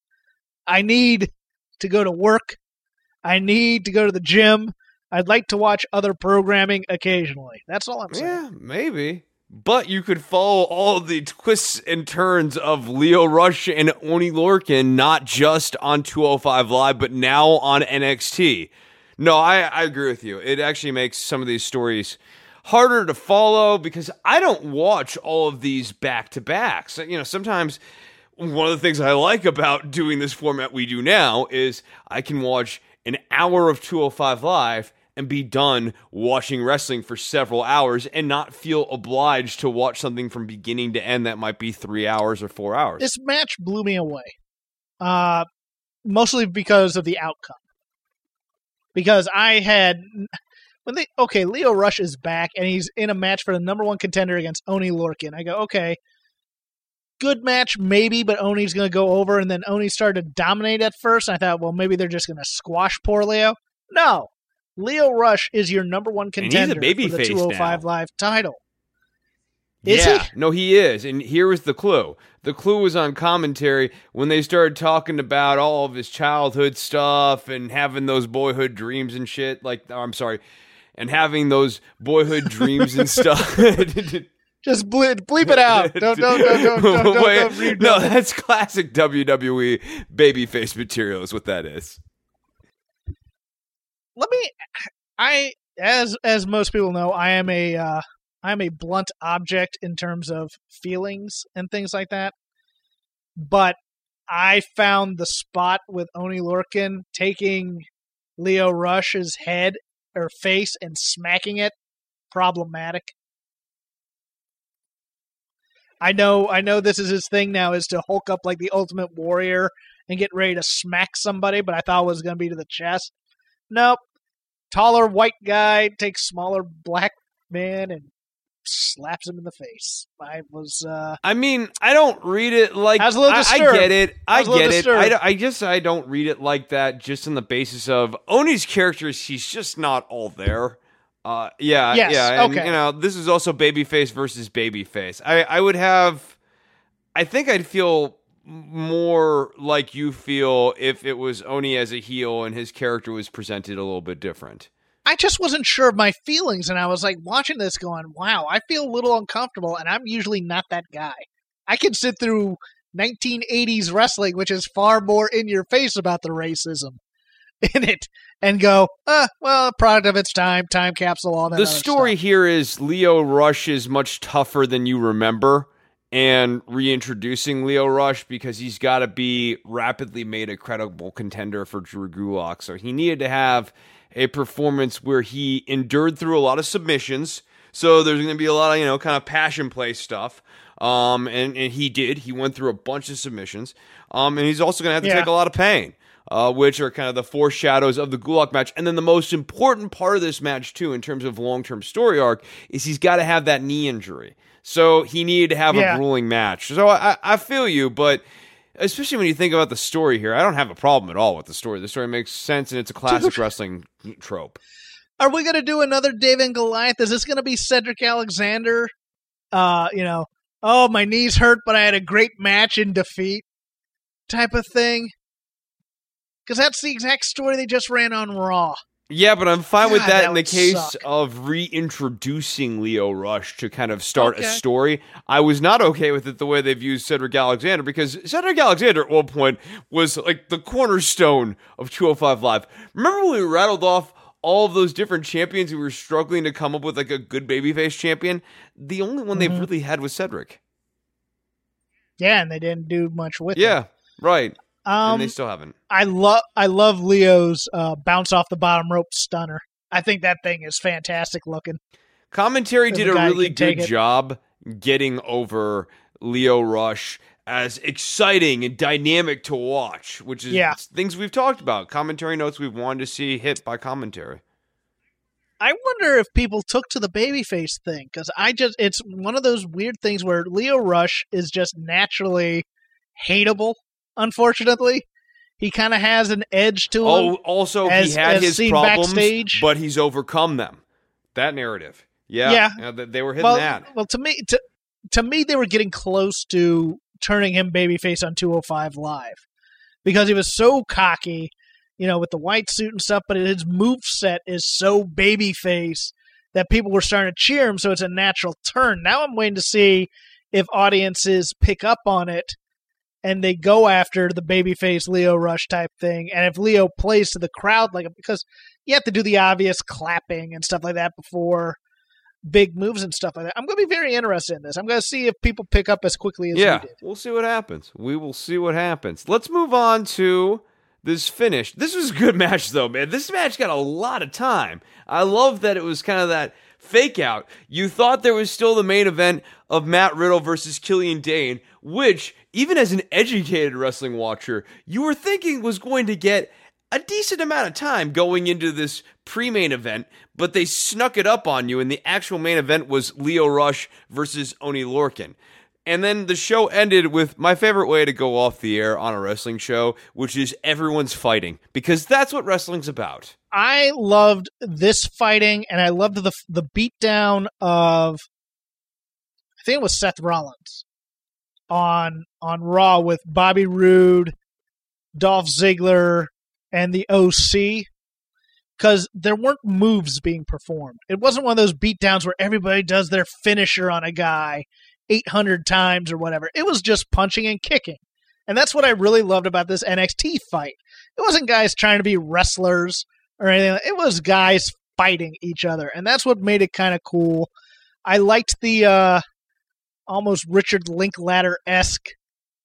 S1: I need to go to work. I need to go to the gym. I'd like to watch other programming occasionally. That's all I'm saying.
S2: Yeah, maybe. But you could follow all the twists and turns of Lio Rush and Oney Lorcan, not just on 205 Live, but now on NXT. No, I, I agree with you. It actually makes some of these stories harder to follow because I don't watch all of these back to backs. You know, sometimes one of the things I like about doing this format we do now is I can watch an hour of 205 Live and be done watching wrestling for several hours and not feel obliged to watch something from beginning to end that might be three hours or four hours.
S1: This match blew me away. Uh mostly because of the outcome. Because I had when they okay, Lio Rush is back and he's in a match for the number one contender against Oney Lorcan. I go, okay, good match, maybe, but Oney's going to go over. And then Oney started to dominate at first. I thought, well, maybe they're just going to squash poor Lio. No, Lio Rush is your number one
S2: And he's a
S1: contender for the 205
S2: now.
S1: Oh Live title. Is
S2: yeah,
S1: he?
S2: no, he is. And here was the clue. The clue was on commentary when they started talking about all of his childhood stuff and having those boyhood dreams and shit. Like, I'm sorry, and having those boyhood dreams and [LAUGHS] stuff. [LAUGHS]
S1: Just bleep, bleep it [LAUGHS] out. Don't, don't, don't, don't, don't, don't,
S2: Wait,
S1: don't
S2: no, that's classic WWE babyface material. Is what that is.
S1: Let me. I as as most people know, I am a uh, I am a blunt object in terms of feelings and things like that. But I found the spot with Oney Lorcan taking Lio Rush's head or face and smacking it problematic. I know I know this is his thing now is to hulk up like the ultimate warrior and get ready to smack somebody, but I thought it was going to be to the chest. Nope. Taller white guy takes smaller black man and slaps him in the face. I was uh
S2: I mean, I don't read it like
S1: I was a little
S2: I, I get it. I,
S1: I
S2: get it. I, I just I don't read it like that. Just on the basis of Oney's characters, he's just not all there. Uh, yeah,
S1: Yes,
S2: yeah. And,
S1: okay.
S2: You know, this is also babyface versus babyface. I I would have. I think I'd feel more like you feel if it was Oney as a heel and his character was presented a little bit different.
S1: I just wasn't sure of my feelings and I was like watching this going, "Wow, I feel a little uncomfortable and I'm usually not that guy." I can sit through 1980s wrestling, which is far more in your face about the racism in it and go, uh, well, product of its time, time capsule, all that.
S2: the story
S1: stuff.
S2: here is Lio Rush is much tougher than you remember, and reintroducing Lio Rush because he's got to be rapidly made a credible contender for Drew Gulak. So he needed to have a performance where he endured through a lot of submissions. So there's going to be a lot of you know kind of passion play stuff. Um, and, and he did. He went through a bunch of submissions. Um, and he's also going to have to
S1: Yeah.
S2: take a lot of pain uh, which are kind of the foreshadows of the Gulak match. And then the most important part of this match, too, in terms of long term story arc, is he's got to have that knee injury. So he needed to have
S1: Yeah.
S2: a grueling match. So I, I feel you, but especially when you think about the story here, I don't have a problem at all with the story. The story makes sense, and it's a classic wrestling trope.
S1: Are we going to do another David and Goliath? Is this going to be Cedric Alexander? Uh, you know, oh, my knees hurt, but I had a great match in defeat type of thing? Because that's the exact story they just ran on Raw.
S2: Yeah, but I'm fine with that,
S1: that
S2: in the case
S1: suck.
S2: of reintroducing Lio Rush to kind of start
S1: Okay.
S2: a story. I was not okay with it the way they've used Cedric Alexander because Cedric Alexander at one point was like the cornerstone of 205 Live. Remember when we rattled off all of those different champions who were struggling to come up with like a good babyface champion? The only one they've
S1: Mhm.
S2: really had was Cedric.
S1: Yeah, and they didn't do much with it.
S2: Yeah, right.
S1: Um,
S2: and they still haven't.
S1: I love I love Lio's uh, bounce off the bottom rope stunner. I think that thing is fantastic looking.
S2: Commentary did
S1: a
S2: a
S1: guy who
S2: really good job getting over Lio Rush as exciting and dynamic to watch, which is
S1: Yeah.
S2: things we've talked about. Commentary notes we've wanted to see hit by commentary.
S1: I wonder if people took to the babyface thing because I just it's one of those weird things where Lio Rush is just naturally hateable. Unfortunately, he kind of has an edge to him.
S2: Oh, also
S1: as-
S2: he had his problems,
S1: backstage.
S2: but he's overcome them. That narrative, yeah,
S1: Yeah.
S2: you know, they were hitting
S1: well,
S2: that.
S1: well, to me, to to me, they were getting close to turning him babyface on 205 Live because he was so cocky, you know, with the white suit and stuff. But his move set is so babyface that people were starting to cheer him. So it's a natural turn. Now I'm waiting to see if audiences pick up on it and they go after the babyface Lio Rush type thing. And if Lio plays to the crowd, like because you have to do the obvious clapping and stuff like that before big moves and stuff like that. I'm going to be very interested in this. I'm going to see if people pick up as quickly as
S2: Yeah,
S1: we did.
S2: we'll see what happens. We will see what happens. Let's move on to this finish. This was a good [LAUGHS] match, though, man. This match got a lot of time. I love that it was kind of that fake out. You thought there was still the main event of Matt Riddle versus Killian Dain, which, even as an educated wrestling watcher, you were thinking was going to get a decent amount of time going into this pre-main event, but they snuck it up on you, and the actual main event was Lio Rush versus Oney Lorcan. And then the show ended with my favorite way to go off the air on a wrestling show, which is everyone's fighting, because that's what wrestling's about.
S1: I loved this fighting, and I loved the the beatdown of I think it was Seth Rollins on on Raw with Bobby Roode, Dolph Ziggler, and the OC. because there weren't moves being performed. It wasn't one of those beatdowns where everybody does their finisher on a guy 800 times or whatever. It was just punching and kicking. And that's what I really loved about this NXT fight. It wasn't guys trying to be wrestlers or anything. It was guys fighting each other. And that's what made it kind of cool. I liked the uh almost Richard Linklater esque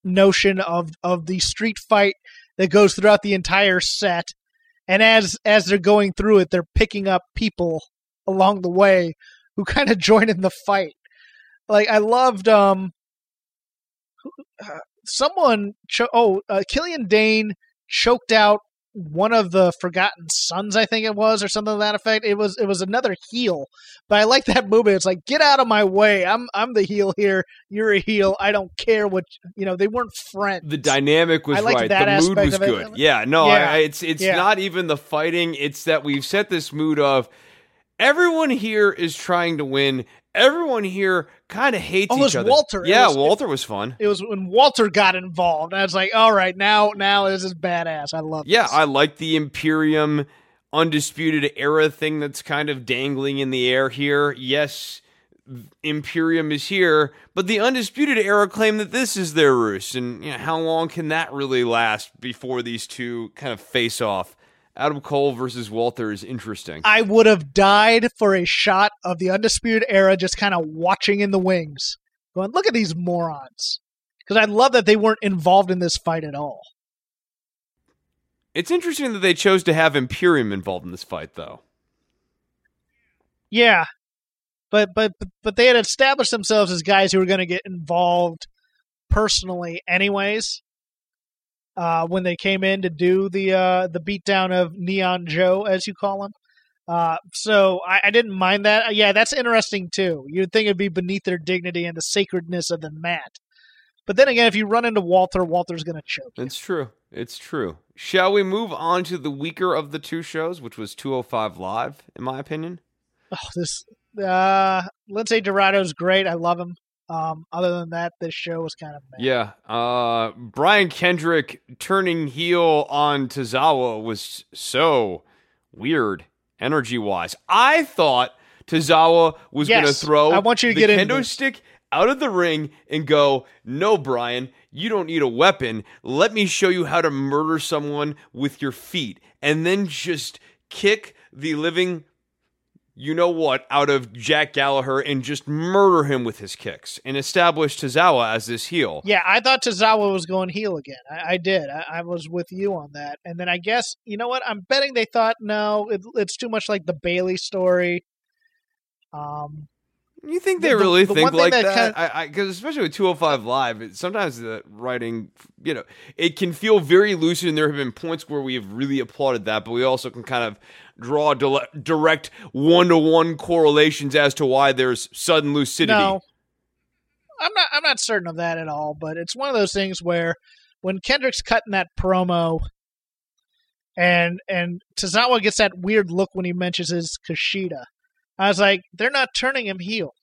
S1: notion of of the street fight that goes throughout the entire set. And as as they're going through it, they're picking up people along the way who [LAUGHS] kind of join in the fight. Like I loved um uh, someone cho- oh uh, Killian Dain choked out one of the Forgotten Sons, I think it was, or something to that effect. It was it was another heel, but I like that movement. It's like get out of my way. I'm I'm the heel here. You're a heel. I don't care what you know. They weren't friends.
S2: The dynamic was right. The mood was
S1: aspect of it.
S2: good. Yeah, no,
S1: Yeah.
S2: I- it's it's
S1: Yeah.
S2: not even the fighting. It's that we've set this mood of everyone here is trying to win. Everyone here kind of hates
S1: Oh,
S2: each other.
S1: Walter. It
S2: Yeah,
S1: was-
S2: Walter was fun.
S1: It was when Walter got involved. I was like, all right, now now this is badass. I love.
S2: Yeah,
S1: this.
S2: I like the Imperium Undisputed Era thing that's kind of dangling in the air here. Yes, Imperium is here, but the Undisputed Era claim that this is their roost. And you know, how long can that really last before these two kind of face off? Adam Cole versus Walter is interesting.
S1: I would have died for a shot of the Undisputed Era just kind of watching in the wings, going, look at these morons. Because I love that they weren't involved in this fight at all.
S2: It's interesting that they chose to have Imperium involved in this fight, though.
S1: Yeah. But but but- they had established themselves as guys who were going to get involved personally anyways. Uh, when they came in to do the uh, the beatdown of Neon Joe, as you call him, uh, so I, I didn't mind that. Uh, Yeah, that's interesting too. You'd think it'd be beneath their dignity and the sacredness of the mat, but then again, if you run into Walter, Walter's going to choke. you.
S2: It's true. It's true. Shall we move on to the weaker of the two shows, which was 205 Live, in my opinion?
S1: Oh, this uh, Lince Dorado's great. I love him. Um, other than that, this show was kind of.
S2: Yeah. Uh, Brian Kendrick turning heel on Tozawa was so weird, energy wise. I thought Tozawa was
S1: Yes.
S2: going to throw
S1: I want you to
S2: the
S1: get into
S2: kendo
S1: this.
S2: stick out of the ring and go, No, Brian, you don't need a weapon. Let me show you how to murder someone with your feet. And then just kick the living you know what, out of Jack Gallagher and just murder him with his kicks and establish Tozawa as this heel.
S1: Yeah, I thought Tozawa was going heel again. I, I did. I, I was with you on that. And then I guess you know what? I'm betting they thought no, it, it's too much like the Bayley story. Um,
S2: You think they
S1: The- the-
S2: really
S1: the
S2: think
S1: one thing
S2: like
S1: that
S2: that?
S1: kind
S2: I Because especially with 205 Live, it, sometimes the writing, you know, it can feel very lucid, and there have been points where we have really applauded that, but we also can kind of draw dile- direct one to one correlations as to why there's sudden lucidity.
S1: no, I'm not. I'm not certain of that at all. But it's one of those things where when Kendrick's cutting that promo, and and Tozawa gets that weird look when he mentions his Kushida, I was like, they're not turning him heel.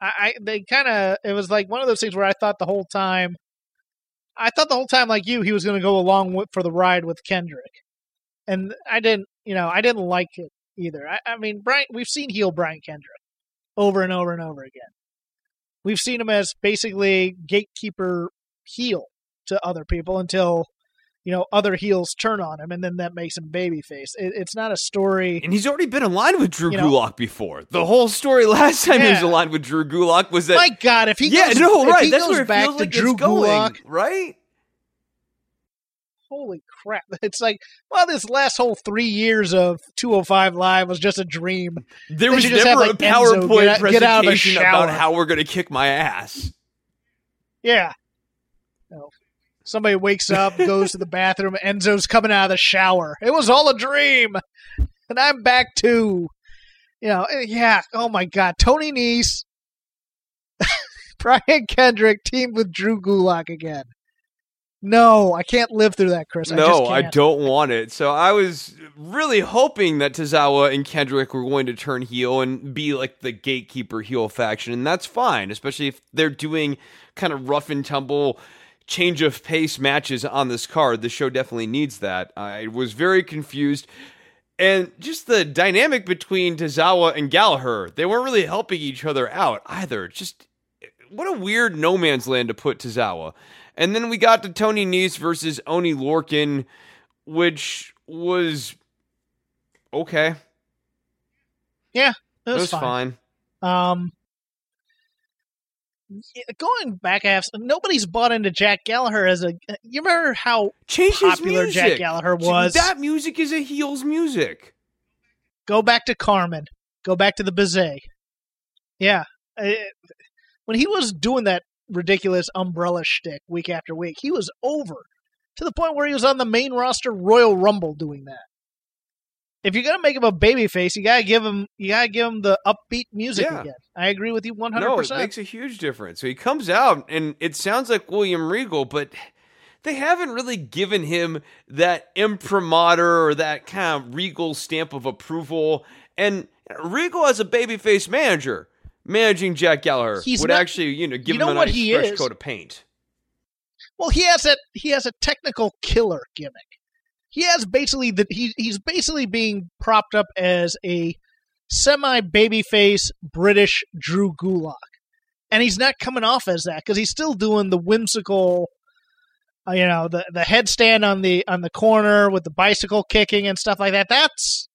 S1: I, I they kind of it was like one of those things where I thought the whole time, I thought the whole time like you, he was going to go along with, for the ride with Kendrick, and I didn't. You know, I didn't like it either. I, I mean, Brian, we've seen heel Brian Kendrick over and over and over again. We've seen him as basically gatekeeper heel to other people until you know other heels turn on him, and then that makes him babyface. It, it's not a story.
S2: And he's already been aligned with Drew
S1: You know-
S2: Gulak before. The whole story last time he was aligned with Drew Gulak was that
S1: My God, if he
S2: yeah,
S1: goes,
S2: no, right.
S1: he
S2: That's
S1: goes
S2: where it
S1: back
S2: feels
S1: to
S2: like
S1: Drew
S2: it's going,
S1: Gulak,
S2: right?
S1: holy crap! [LAUGHS] It's like, well, this last whole three years of 205 Live was just a dream.
S2: There
S1: They
S2: was never
S1: have,
S2: a
S1: like, Enzo
S2: PowerPoint
S1: get out- get out of the
S2: presentation about how we're going to kick my ass.
S1: Yeah. Somebody wakes up, goes to the bathroom, Enzo's coming out of the shower. It was all a dream, and I'm back too. You know, eh, yeah. Oh my God, Tony Nese, [LAUGHS] Brian Kendrick teamed with Drew Gulak again. No, I can't live through that, Chris. I just
S2: no, I don't want it. So I was really hoping that Tozawa and Kendrick were going to turn heel and be like the gatekeeper heel faction, and that's fine, especially if they're doing kind of rough and tumble change of pace matches on this card. The show definitely needs that. I was very confused. And just the dynamic between Tozawa and Gallagher, they weren't really helping each other out either. Just what a weird no man's land to put Tozawa. And then we got to Tony Nese versus Oney Lorcan, which was okay.
S1: Yeah, it
S2: It
S1: was,
S2: was
S1: fine.
S2: fine.
S1: Um, going back half, nobody's bought into Jack Gallagher as a. You remember how
S2: Change
S1: popular. Jack Gallagher was?
S2: That music is a heel's music.
S1: Go back to Carmen. Go back to the Bizet. Yeah, uh, when he was doing that ridiculous umbrella shtick week after week, he was over to the point where he was on the main roster Royal Rumble doing that. If you're gonna make him a babyface, you gotta give him you gotta give him the upbeat music
S2: Yeah.
S1: again. I agree with you 100.
S2: No, it makes a huge difference. So he comes out, and it sounds like William Regal, but they haven't really given him that imprimatur or that kind of Regal stamp of approval. And Regal, as a babyface manager, managing Jack Gallagher
S1: He's
S2: would
S1: not-
S2: actually, you know, give
S1: you know
S2: him a nice fresh
S1: is?
S2: coat of paint.
S1: Well, he has a he has a technical killer gimmick. He has basically the he he's basically being propped up as a semi babyface British Drew Gulak, and he's not coming off as that because he's still doing the whimsical, uh, you know, the the headstand on the on the corner with the bicycle kicking and stuff like that. That's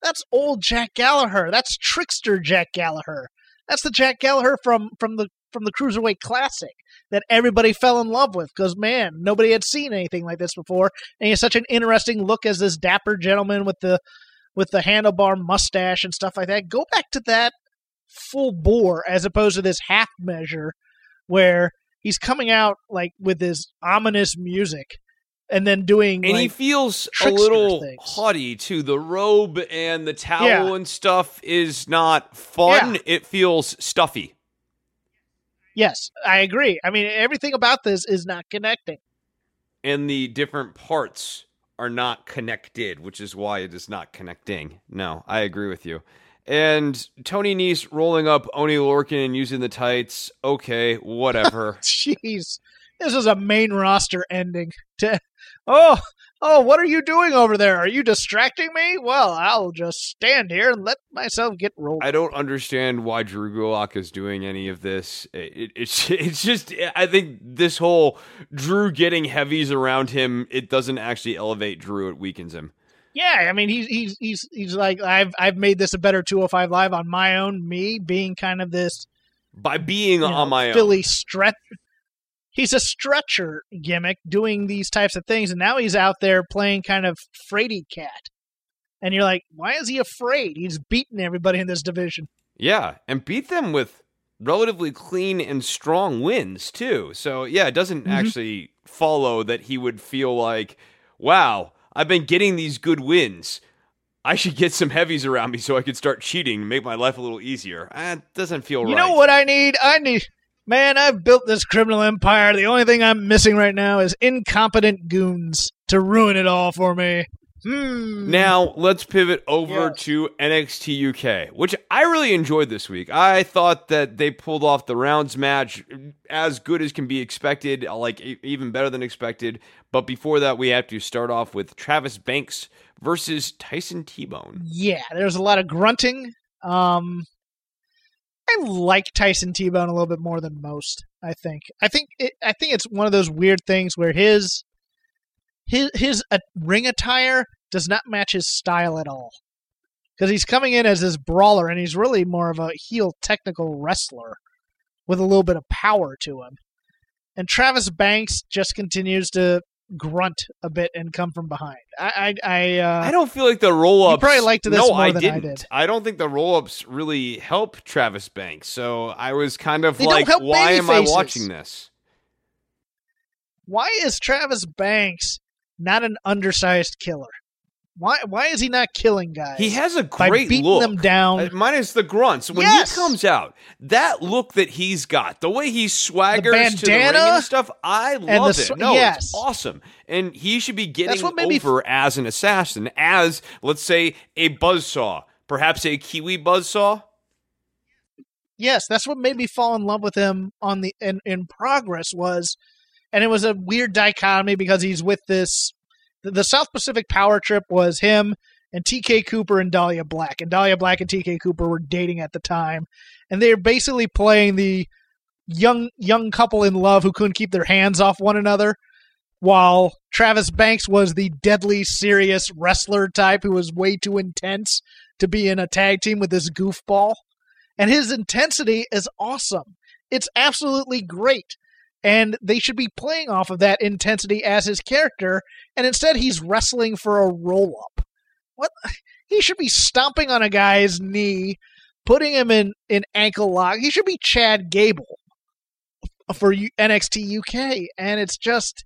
S1: that's old Jack Gallagher. That's trickster Jack Gallagher. That's the Jack Gallagher from from the from the Cruiserweight Classic that everybody fell in love with because man, nobody had seen anything like this before, and he has such an interesting look as this dapper gentleman with the with the handlebar mustache and stuff like that. Go back to that full bore as opposed to this half measure where he's coming out like with this ominous music and then doing
S2: And he feels a little
S1: things.
S2: haughty too. The robe and the towel
S1: Yeah.
S2: and stuff is not fun.
S1: Yeah.
S2: It feels stuffy.
S1: Yes, I agree. I mean, everything about this is not connecting.
S2: and the different parts are not connected, which is why it is not connecting. No, I agree with you. And Tony Nese rolling up Oney Lorcan and using the tights. Okay, whatever. [LAUGHS]
S1: Jeez, this is a main roster ending. To, [LAUGHS] oh, oh, what are you doing over there? Are you distracting me? Well, I'll just stand here and let myself get rolled.
S2: I don't understand why Drew Gulak is doing any of this. It, it's [LAUGHS] it's just I think this whole Drew getting heavies around him. It doesn't actually elevate Drew. It weakens him.
S1: yeah, I mean, he's he's he's he's like I've I've made this a better 205 live on my own. Me being kind of this
S2: By being
S1: you know,
S2: on my own.
S1: Philly stretch. He's a stretcher gimmick doing these types of things, and now he's out there playing kind of fraidy cat. And you're like, why is he afraid? He's beaten everybody in this division.
S2: Yeah, and beat them with relatively clean and strong wins too. So yeah, it doesn't
S1: Mhm.
S2: actually follow that he would feel like, wow, I've been getting these good wins. I should get some heavies around me so I could start cheating and make my life a little easier. That doesn't feel
S1: You
S2: right.
S1: You know what I need? I need. Man, I've built this criminal empire. The only thing I'm missing right now is incompetent goons to ruin it all for me. Hmm.
S2: Now let's pivot over
S1: Yes.
S2: to NXT UK, which I really enjoyed this week. I thought that they pulled off the rounds match as good as can be expected, like e- even better than expected. But before that, we have to start off with Travis Banks versus Tyson T-Bone.
S1: Yeah, there's a lot of grunting. Um, I like Tyson T-Bone a little bit more than most. I think. I think. It, I think it's one of those weird things where his his his uh, ring attire does not match his style at all. Because he's coming in as this brawler, and he's really more of a heel technical wrestler with a little bit of power to him. And Travis Banks just continues to grunt a bit and come from behind. I, I, I, uh,
S2: I don't feel like the roll ups.
S1: probably liked this
S2: no,
S1: more
S2: I
S1: than I
S2: didn't.
S1: did.
S2: I don't think the roll ups really help Travis Banks. So I was kind of
S1: They
S2: like, why am I watching this?
S1: why is Travis Banks not an undersized killer? Why why is he not killing guys?
S2: He has a
S1: by
S2: great
S1: beating
S2: look.
S1: them down.
S2: Uh, minus the grunts. When
S1: Yes!
S2: he comes out, that look that he's got, the way he swaggers to the ring and stuff, I
S1: the
S2: love
S1: sw-
S2: it. No,
S1: yes.
S2: it's awesome. And he should be getting
S1: what made me
S2: over as an assassin, as, let's say, a buzzsaw. Perhaps a Kiwi buzzsaw?
S1: yes, that's what made me fall in love with him on the in, in progress was, and it was a weird dichotomy because he's with this. The, South Pacific Power Trip was him and TK Cooper and Dahlia Black. And Dahlia Black and TK Cooper were dating at the time, and they're basically playing the young young couple in love who couldn't keep their hands off one another. While Travis Banks was the deadly serious wrestler type who was way too intense to be in a tag team with this goofball. And his intensity is awesome. It's absolutely great. And they should be playing off of that intensity as his character. And instead, he's wrestling for a roll up. What? [LAUGHS] He should be stomping on a guy's knee, putting him in, in ankle lock. He should be Chad Gable [LAUGHS] for U- NXT UK. And it's just,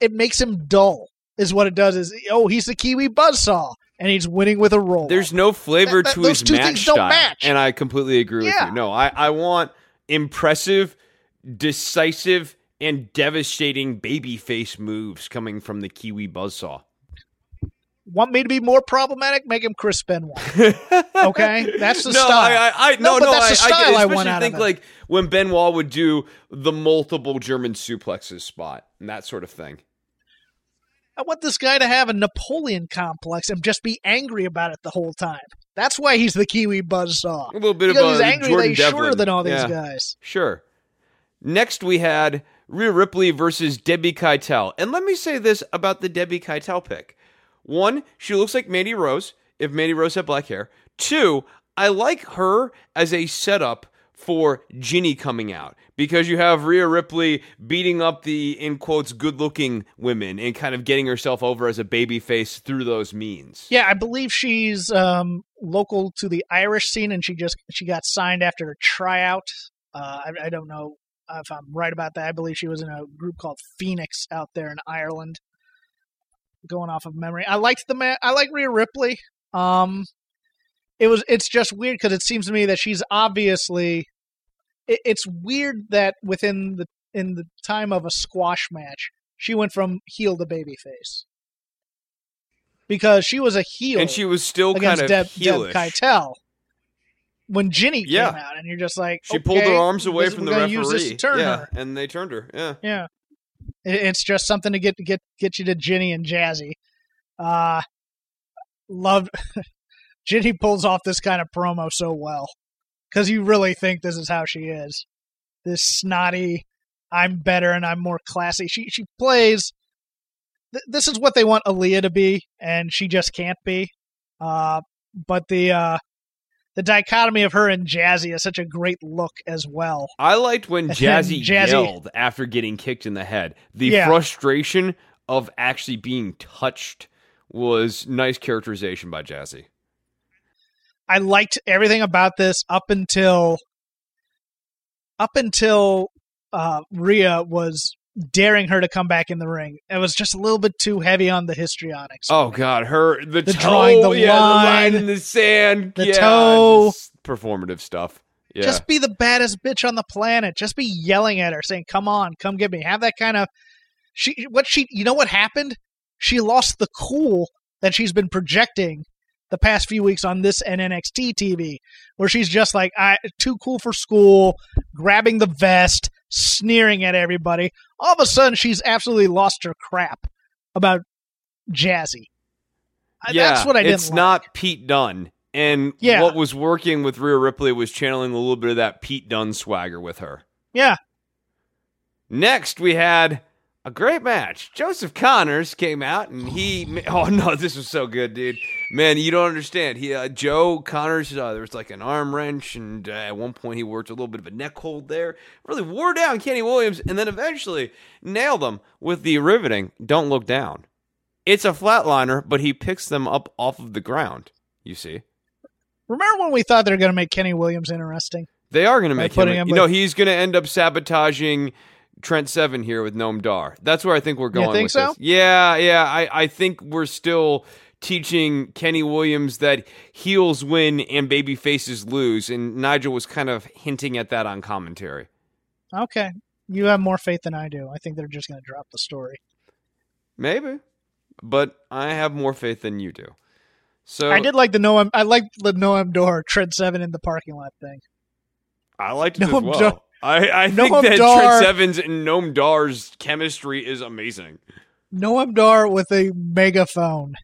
S1: it makes him dull, is what it does. Is, oh, he's the Kiwi Buzzsaw and he's winning with a roll.
S2: There's no flavor
S1: That- that-
S2: to
S1: those
S2: his
S1: two
S2: match
S1: things don't
S2: style,
S1: match.
S2: and I completely agree with
S1: Yeah.
S2: you. No, I, I want impressive, decisive, and devastating babyface moves coming from the Kiwi Buzzsaw.
S1: Want me to be more problematic? Make him Chris Benoit. [LAUGHS] Okay, that's the
S2: no,
S1: style.
S2: I, I, I
S1: No,
S2: no,
S1: but
S2: no,
S1: that's the
S2: I,
S1: style
S2: I,
S1: I want out of
S2: think
S1: him.
S2: like when Benoit would do the multiple German suplexes spot and that sort of thing.
S1: I want this guy to have a Napoleon complex and just be angry about it the whole time. That's why he's the Kiwi buzzsaw.
S2: A little bit
S1: Because
S2: of
S1: he's angry
S2: Jordan
S1: that he's shorter than all these
S2: Yeah.
S1: guys.
S2: Sure. Next, we had Rhea Ripley versus Debbie Keitel. And let me say this about the Debbie Keitel pick. One, she looks like Mandy Rose if Mandy Rose had black hair. Two, I like her as a setup for Jinny coming out because you have Rhea Ripley beating up the, in quotes, good looking women and kind of getting herself over as a baby face through those means.
S1: Yeah, I believe she's um, local to the Irish scene, and she just she got signed after a tryout. Uh, I, I don't know if I'm right about that. I believe she was in a group called Phoenix out there in Ireland. Going off of memory, I liked the man. I like Rhea Ripley. Um, it was it's just weird because it seems to me that she's obviously. It, it's weird that within the in the time of a squash match, she went from heel to babyface. Because she was a heel
S2: And she was still kind of
S1: Deb, Deb
S2: heelish.
S1: Keitel when Jinny
S2: Yeah.
S1: came out, and you're just like,
S2: She pulled her arms away
S1: this-
S2: from the
S1: gonna Use this to
S2: referee. yeah,
S1: her.
S2: and they turned her. Yeah.
S1: Yeah, it's just something to get get get you to Jinny and Jazzy. Uh loved [LAUGHS] Jinny pulls off this kind of promo so well because you really think this is how she is. This snotty, I'm better and I'm more classy. She she plays. Th- this is what they want Aliyah to be, and she just can't be. Uh, but the uh, the dichotomy of her and Jazzy is such a great look as well.
S2: I liked when [LAUGHS] Jazzy,
S1: Jazzy-
S2: yelled after getting kicked in the head. The
S1: Yeah.
S2: frustration of actually being touched was nice characterization by Jazzy.
S1: I liked everything about this up until up until uh, Rhea was daring her to come back in the ring. It was just a little bit too heavy on the histrionics.
S2: Oh God, her the,
S1: The
S2: toe,
S1: drawing the
S2: yeah, the
S1: line,
S2: line in the sand,
S1: the
S2: yeah,
S1: toe.
S2: performative stuff. Yeah,
S1: Just be the baddest bitch on the planet. Just be yelling at her, saying, "Come on, come get me." Have that kind of she. What she? You know what happened? She lost the cool that she's been projecting the past few weeks on this and NXT TV, where she's just like, "I too cool for school," grabbing the vest, sneering at everybody. All of a sudden, she's absolutely lost her crap about Jazzy.
S2: Yeah,
S1: That's what I didn't.
S2: It's
S1: like.
S2: not Pete Dunne, and
S1: Yeah.
S2: what was working with Rhea Ripley was channeling a little bit of that Pete Dunne swagger with her.
S1: Yeah,
S2: Next, we had a great match. Joseph Connors came out and he. [LAUGHS] Oh no, this was so good, dude. Man, you don't understand. He, uh, Joe Connors, uh, there was like an arm wrench, and uh, at one point he worked a little bit of a neck hold there. Really wore down Kenny Williams, and then eventually nailed him with the riveting. Don't look down. It's a flatliner, but he picks them up off of the ground. You see.
S1: remember when we thought they were going to make Kenny Williams interesting?
S2: They are going to
S1: By
S2: make him.
S1: him
S2: you know, he's going to end up sabotaging Trent Seven here with Noam Dar. That's where I think we're going.
S1: You think
S2: with
S1: so?
S2: This. Yeah, yeah. I, I think we're still teaching Kenny Williams that heels win and baby faces lose, and Nigel was kind of hinting at that on commentary.
S1: Okay. You have more faith than I do. I think they're just going to drop the story.
S2: Maybe, but I have more faith than you do. So
S1: I did like the Noam. I liked the Noam Dar Trent Seven in the parking lot thing.
S2: I liked it
S1: Noam
S2: as well.
S1: Dar-
S2: I, I think
S1: Noam
S2: that
S1: Dar-
S2: Trent Seven's and Noam Dar's chemistry is amazing.
S1: Noam Dar with a megaphone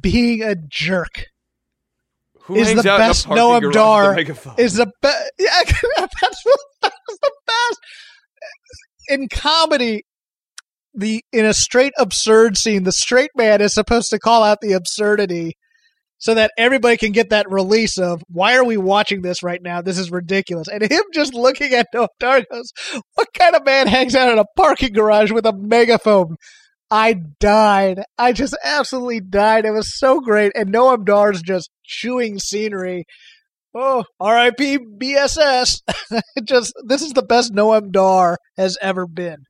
S1: being a jerk
S2: Who
S1: is the best
S2: in a parking
S1: Noam Dar is the best. [LAUGHS] Yeah, [LAUGHS] that's, that's the best. In comedy, the in a straight absurd scene, the straight man is supposed to call out the absurdity so that everybody can get that release of why are we watching this right now? This is ridiculous. And him just looking at [LAUGHS] Noam Dar—what kind of man hangs out in a parking garage with a megaphone? I died. I just absolutely died. It was so great. And Noam Dar's just chewing scenery. Oh, R.I.P. BSS. [LAUGHS] just this is the best Noam Dar has ever been.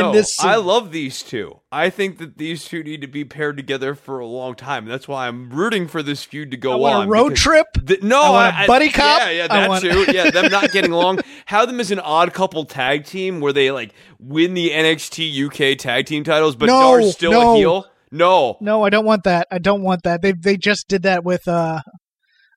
S2: No,
S1: this
S2: I love these two. I think that these two need to be paired together for a long time. That's why I'm rooting for this feud to go on.
S1: a road trip.
S2: No,
S1: I want
S2: I-
S1: buddy cop.
S2: Yeah, yeah, that
S1: want-
S2: too. [LAUGHS] Yeah, them not getting along. Have them as an odd couple tag team where they like win the NXT UK tag team titles, but
S1: No,
S2: Dar's still
S1: no.
S2: a heel. No,
S1: No, I don't want that. I don't want that. They they just did that with uh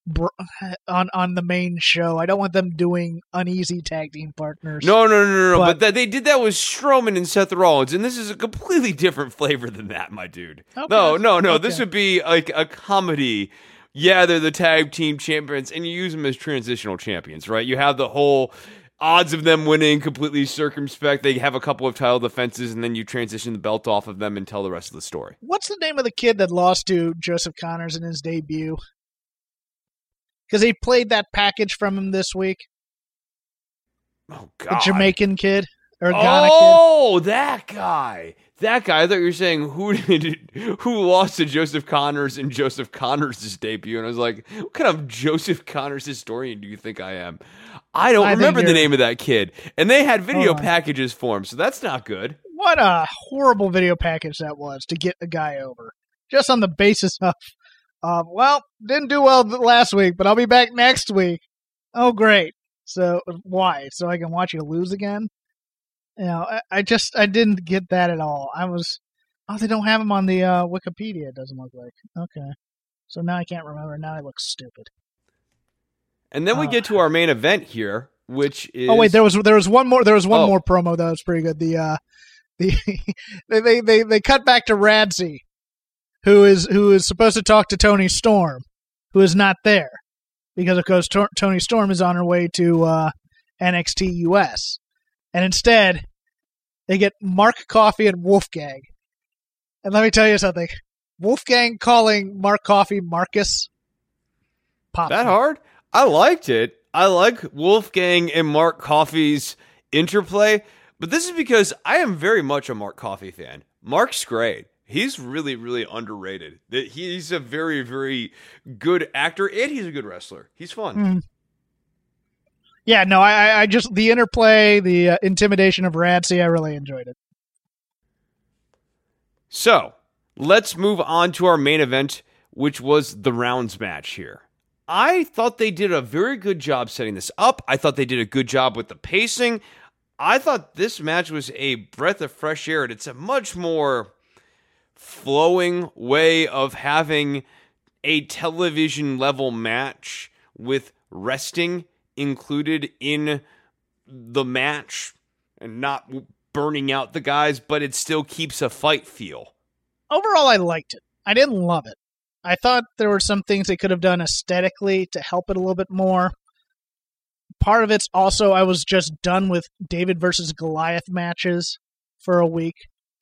S1: br- [LAUGHS] on on the main show. I don't want them doing uneasy tag team partners.
S2: no, no, no, no, no.
S1: But-
S2: But, that, they did that with Strowman and Seth Rollins, and this is a completely different flavor than that, my dude.
S1: Okay.
S2: No, no, no. This would be like a comedy. Yeah, they're the tag team champions, and you use them as transitional champions, right? You have the whole odds of them winning completely circumspect. They have a couple of title defenses, and then you transition the belt off of them and tell the rest of the story.
S1: What's the name of the kid that lost to Joseph Connors in his debut? Because he played that package from him this week.
S2: Oh
S1: The
S2: God,
S1: Jamaican kid or Ghana kid.
S2: Oh, that guy. That guy. I thought you were saying who [LAUGHS] did who lost to Joseph Connors in Joseph Connors' debut, and I was like, what kind of Joseph Connors historian do you think I am? I don't
S1: I
S2: remember the name of that kid, and they had video packages for him, so that's not good.
S1: What a horrible video package that was to get a guy over. Just on the basis of, um, well, didn't do well last week, but I'll be back next week. Oh, great. So why? So I can watch you lose again? You know, I, I just I didn't get that at all. I was, oh, they don't have him on the uh, Wikipedia. It doesn't look like. Okay, so now I can't remember. Now I look stupid.
S2: And then we
S1: Uh.
S2: get to our main event here, which is
S1: Oh wait, there was there was one more there was one
S2: Oh.
S1: more promo that was pretty good. The uh [LAUGHS] the they, they they they cut back to Radzi, who is who is supposed to talk to Toni Storm, who is not there because of course Tor- Toni Storm is on her way to uh NXT US. And instead they get Mark Coffey and Wolfgang. And let me tell you something. Wolfgang calling Mark Coffey Marcus pops
S2: that hard. I liked it. I like Wolfgang and Mark Coffey's interplay, but this is because I am very much a Mark Coffey fan. Mark's great. He's really, really underrated. He's a very, very good actor and he's a good wrestler. He's fun.
S1: Mm. Yeah, no, I, I- I just the interplay, the uh, intimidation of Radzi, I really enjoyed it.
S2: So let's move on to our main event, which was the rounds match here. I thought they did a very good job setting this up. I thought they did a good job with the pacing. I thought this match was a breath of fresh air, and it's a much more flowing way of having a television level match with resting included in the match and not burning out the guys, but it still keeps a fight feel.
S1: Overall, I liked it. I didn't love it. I thought there were some things they could have done aesthetically to help it a little bit more. Part of it's also I was just done with David versus Goliath matches for a week,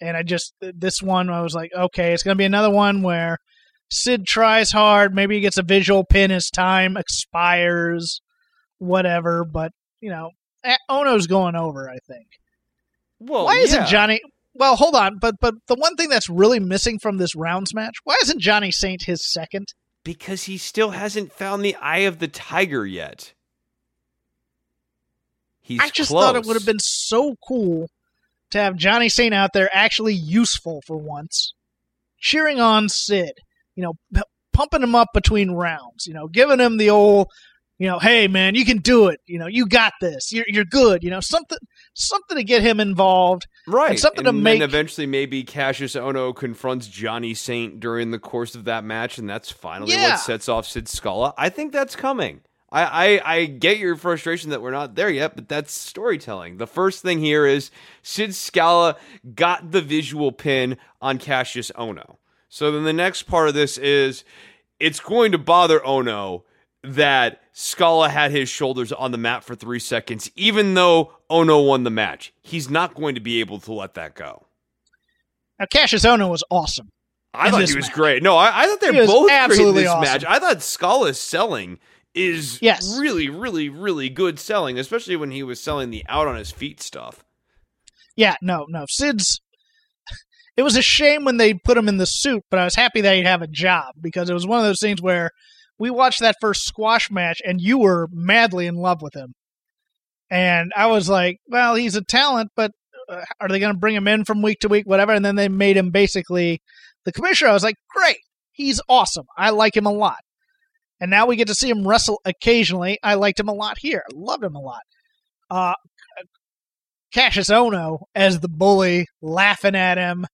S1: and I just this one I was like, okay, it's gonna be another one where Sid tries hard, maybe he gets a visual pin, his time expires, whatever. But you know, eh, Ohno's going over. I think.
S2: Well,
S1: Why isn't. Johnny? Well, hold on, but but the one thing that's really missing from this rounds match, why isn't Johnny Saint his second?
S2: Because he still hasn't found the eye of the tiger yet. He's
S1: I just
S2: close.
S1: thought it would have been so cool to have Johnny Saint out there actually useful for once, cheering on Sid. You know, p- pumping him up between rounds. You know, giving him the old, you know, hey man, you can do it. You know, you got this. You're you're good. You know, something something to get him involved.
S2: right.
S1: and something to make-
S2: Then eventually, maybe Kassius Ohno confronts Johnny Saint during the course of that match, and that's finally
S1: Yeah.
S2: what sets off Sid Scala. I think that's coming. I, I, I get your frustration that we're not there yet, but that's storytelling. The first thing here is Sid Scala got the visual pin on Kassius Ohno. So then the next part of this is it's going to bother Ohno that Scala had his shoulders on the mat for three seconds, even though Ohno won the match. He's not going to be able to let that go.
S1: Now, Kassius Ohno was awesome.
S2: I thought he was
S1: match.
S2: great. No, I, I thought they're both great in
S1: absolutely
S2: this
S1: awesome.
S2: match. I thought Scala's selling is
S1: Yes.
S2: really, really, really good selling, especially when he was selling the out on his feet stuff.
S1: Yeah, no, no. Sid's. It was a shame when they put him in the suit, but I was happy that he'd have a job because it was one of those things where we watched that first squash match and you were madly in love with him. And I was like, well, he's a talent, but uh, are they going to bring him in from week to week, whatever? And then they made him basically the commissioner. I was like, great. He's awesome. I like him a lot. And now we get to see him wrestle occasionally. I liked him a lot here. Loved him a lot. Uh, Kassius Ohno as the bully, laughing at him,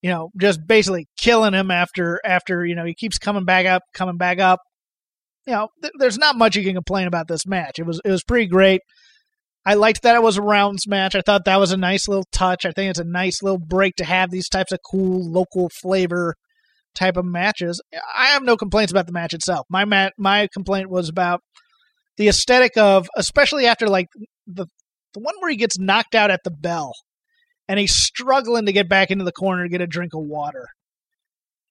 S1: you know, just basically killing him after after you know he keeps coming back up, coming back up. You know, th- there's not much you can complain about this match. It was it was pretty great. I liked that it was a rounds match. I thought that was a nice little touch. I think it's a nice little break to have these types of cool local flavor type of matches. I have no complaints about the match itself. My my complaint was about the aesthetic of, especially after like the the one where he gets knocked out at the bell and he's struggling to get back into the corner to get a drink of water.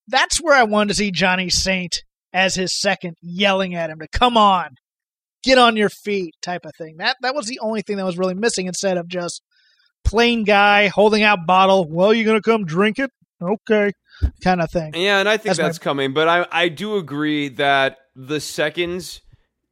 S1: That's where I wanted to see Johnny Saint as his second yelling at him to come on, get on your feet type of thing. That that was the only thing that was really missing instead of just plain guy holding out bottle. Well, you gonna come drink it? Okay, kind of thing.
S2: Yeah, and I think
S1: That's
S2: that's,
S1: my-
S2: coming, but I I do agree that the seconds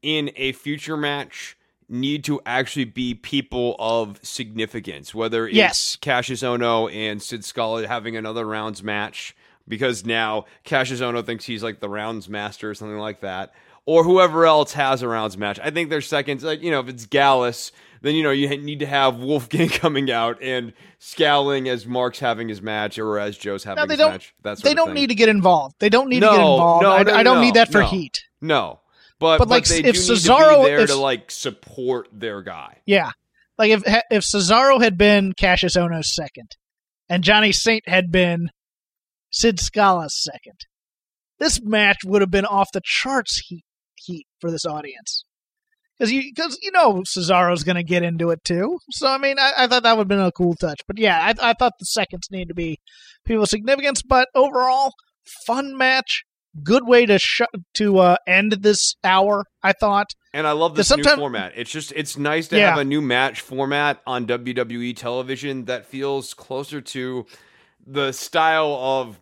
S2: in a future match need to actually be people of significance, whether it's
S1: Yes.
S2: Kassius Ohno and Sid Scala having another rounds match because now Kassius Ohno thinks he's like the rounds master or something like that. Or whoever else has a rounds match. I think there's seconds like, you know, if it's Gallus, then you know you need to have Wolfgang [LAUGHS] coming out and scowling as Mark's having his match or as Joe's having
S1: No, they
S2: his
S1: don't-
S2: match. That sort
S1: They don't need to get involved. They don't need to get involved.
S2: no,
S1: I,
S2: no,
S1: I don't
S2: no,
S1: need that for
S2: no.
S1: heat.
S2: No, but
S1: But,
S2: but,
S1: like,
S2: they
S1: if
S2: do
S1: Cesaro-
S2: need to be there
S1: if-
S2: to like support their guy.
S1: Yeah. Like if if Cesaro had been Kassius Ohno's second, and Johnny Saint had been Sid Scala's second, this match would have been off the charts heat heat for this audience. Because you because you know Cesaro's going to get into it too. So I mean, I, I thought that would have been a cool touch. But yeah, I, I thought the seconds need to be people of significance. But overall, fun match. Good way to sh- to uh, end this hour. I thought.
S2: And I love this new format. It's just it's nice to
S1: Yeah.
S2: have a new match format on WWE television that feels closer to the style of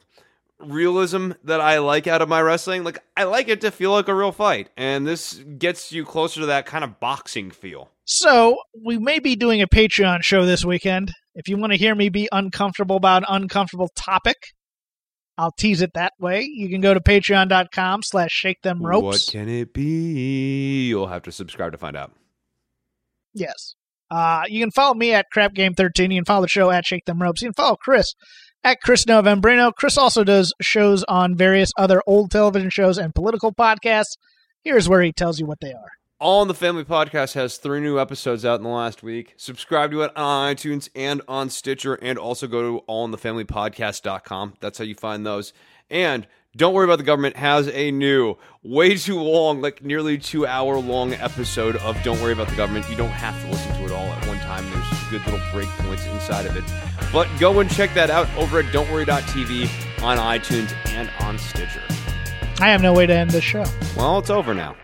S2: realism that I like out of my wrestling. Like I like it to feel like a real fight, and this gets you closer to that kind of boxing feel.
S1: So we may be doing a Patreon show this weekend. If you want to hear me be uncomfortable about an uncomfortable topic, I'll tease it that way. You can go to patreon.com slash shake them ropes.
S2: What can it be? You'll have to subscribe to find out.
S1: Yes. Uh, you can follow me at Crap Game 13. You can follow the show at Shake Them Ropes. You can follow Chris at Chris Novembrino. Chris also does shows on various other old television shows and political podcasts. Here's where he tells you what they are.
S2: All in the Family Podcast has three new episodes out in the last week. Subscribe to it on iTunes and on Stitcher, and also go to allinthefamilypodcast.com. That's how you find those. And Don't Worry About the Government has a new, way too long, like nearly two hour long episode of Don't Worry About the Government. You don't have to listen to it all good little break points inside of it. But go and check that out over at don'tworry.tv on iTunes and on Stitcher.
S1: I have no way to end this show.
S2: Well, it's over now.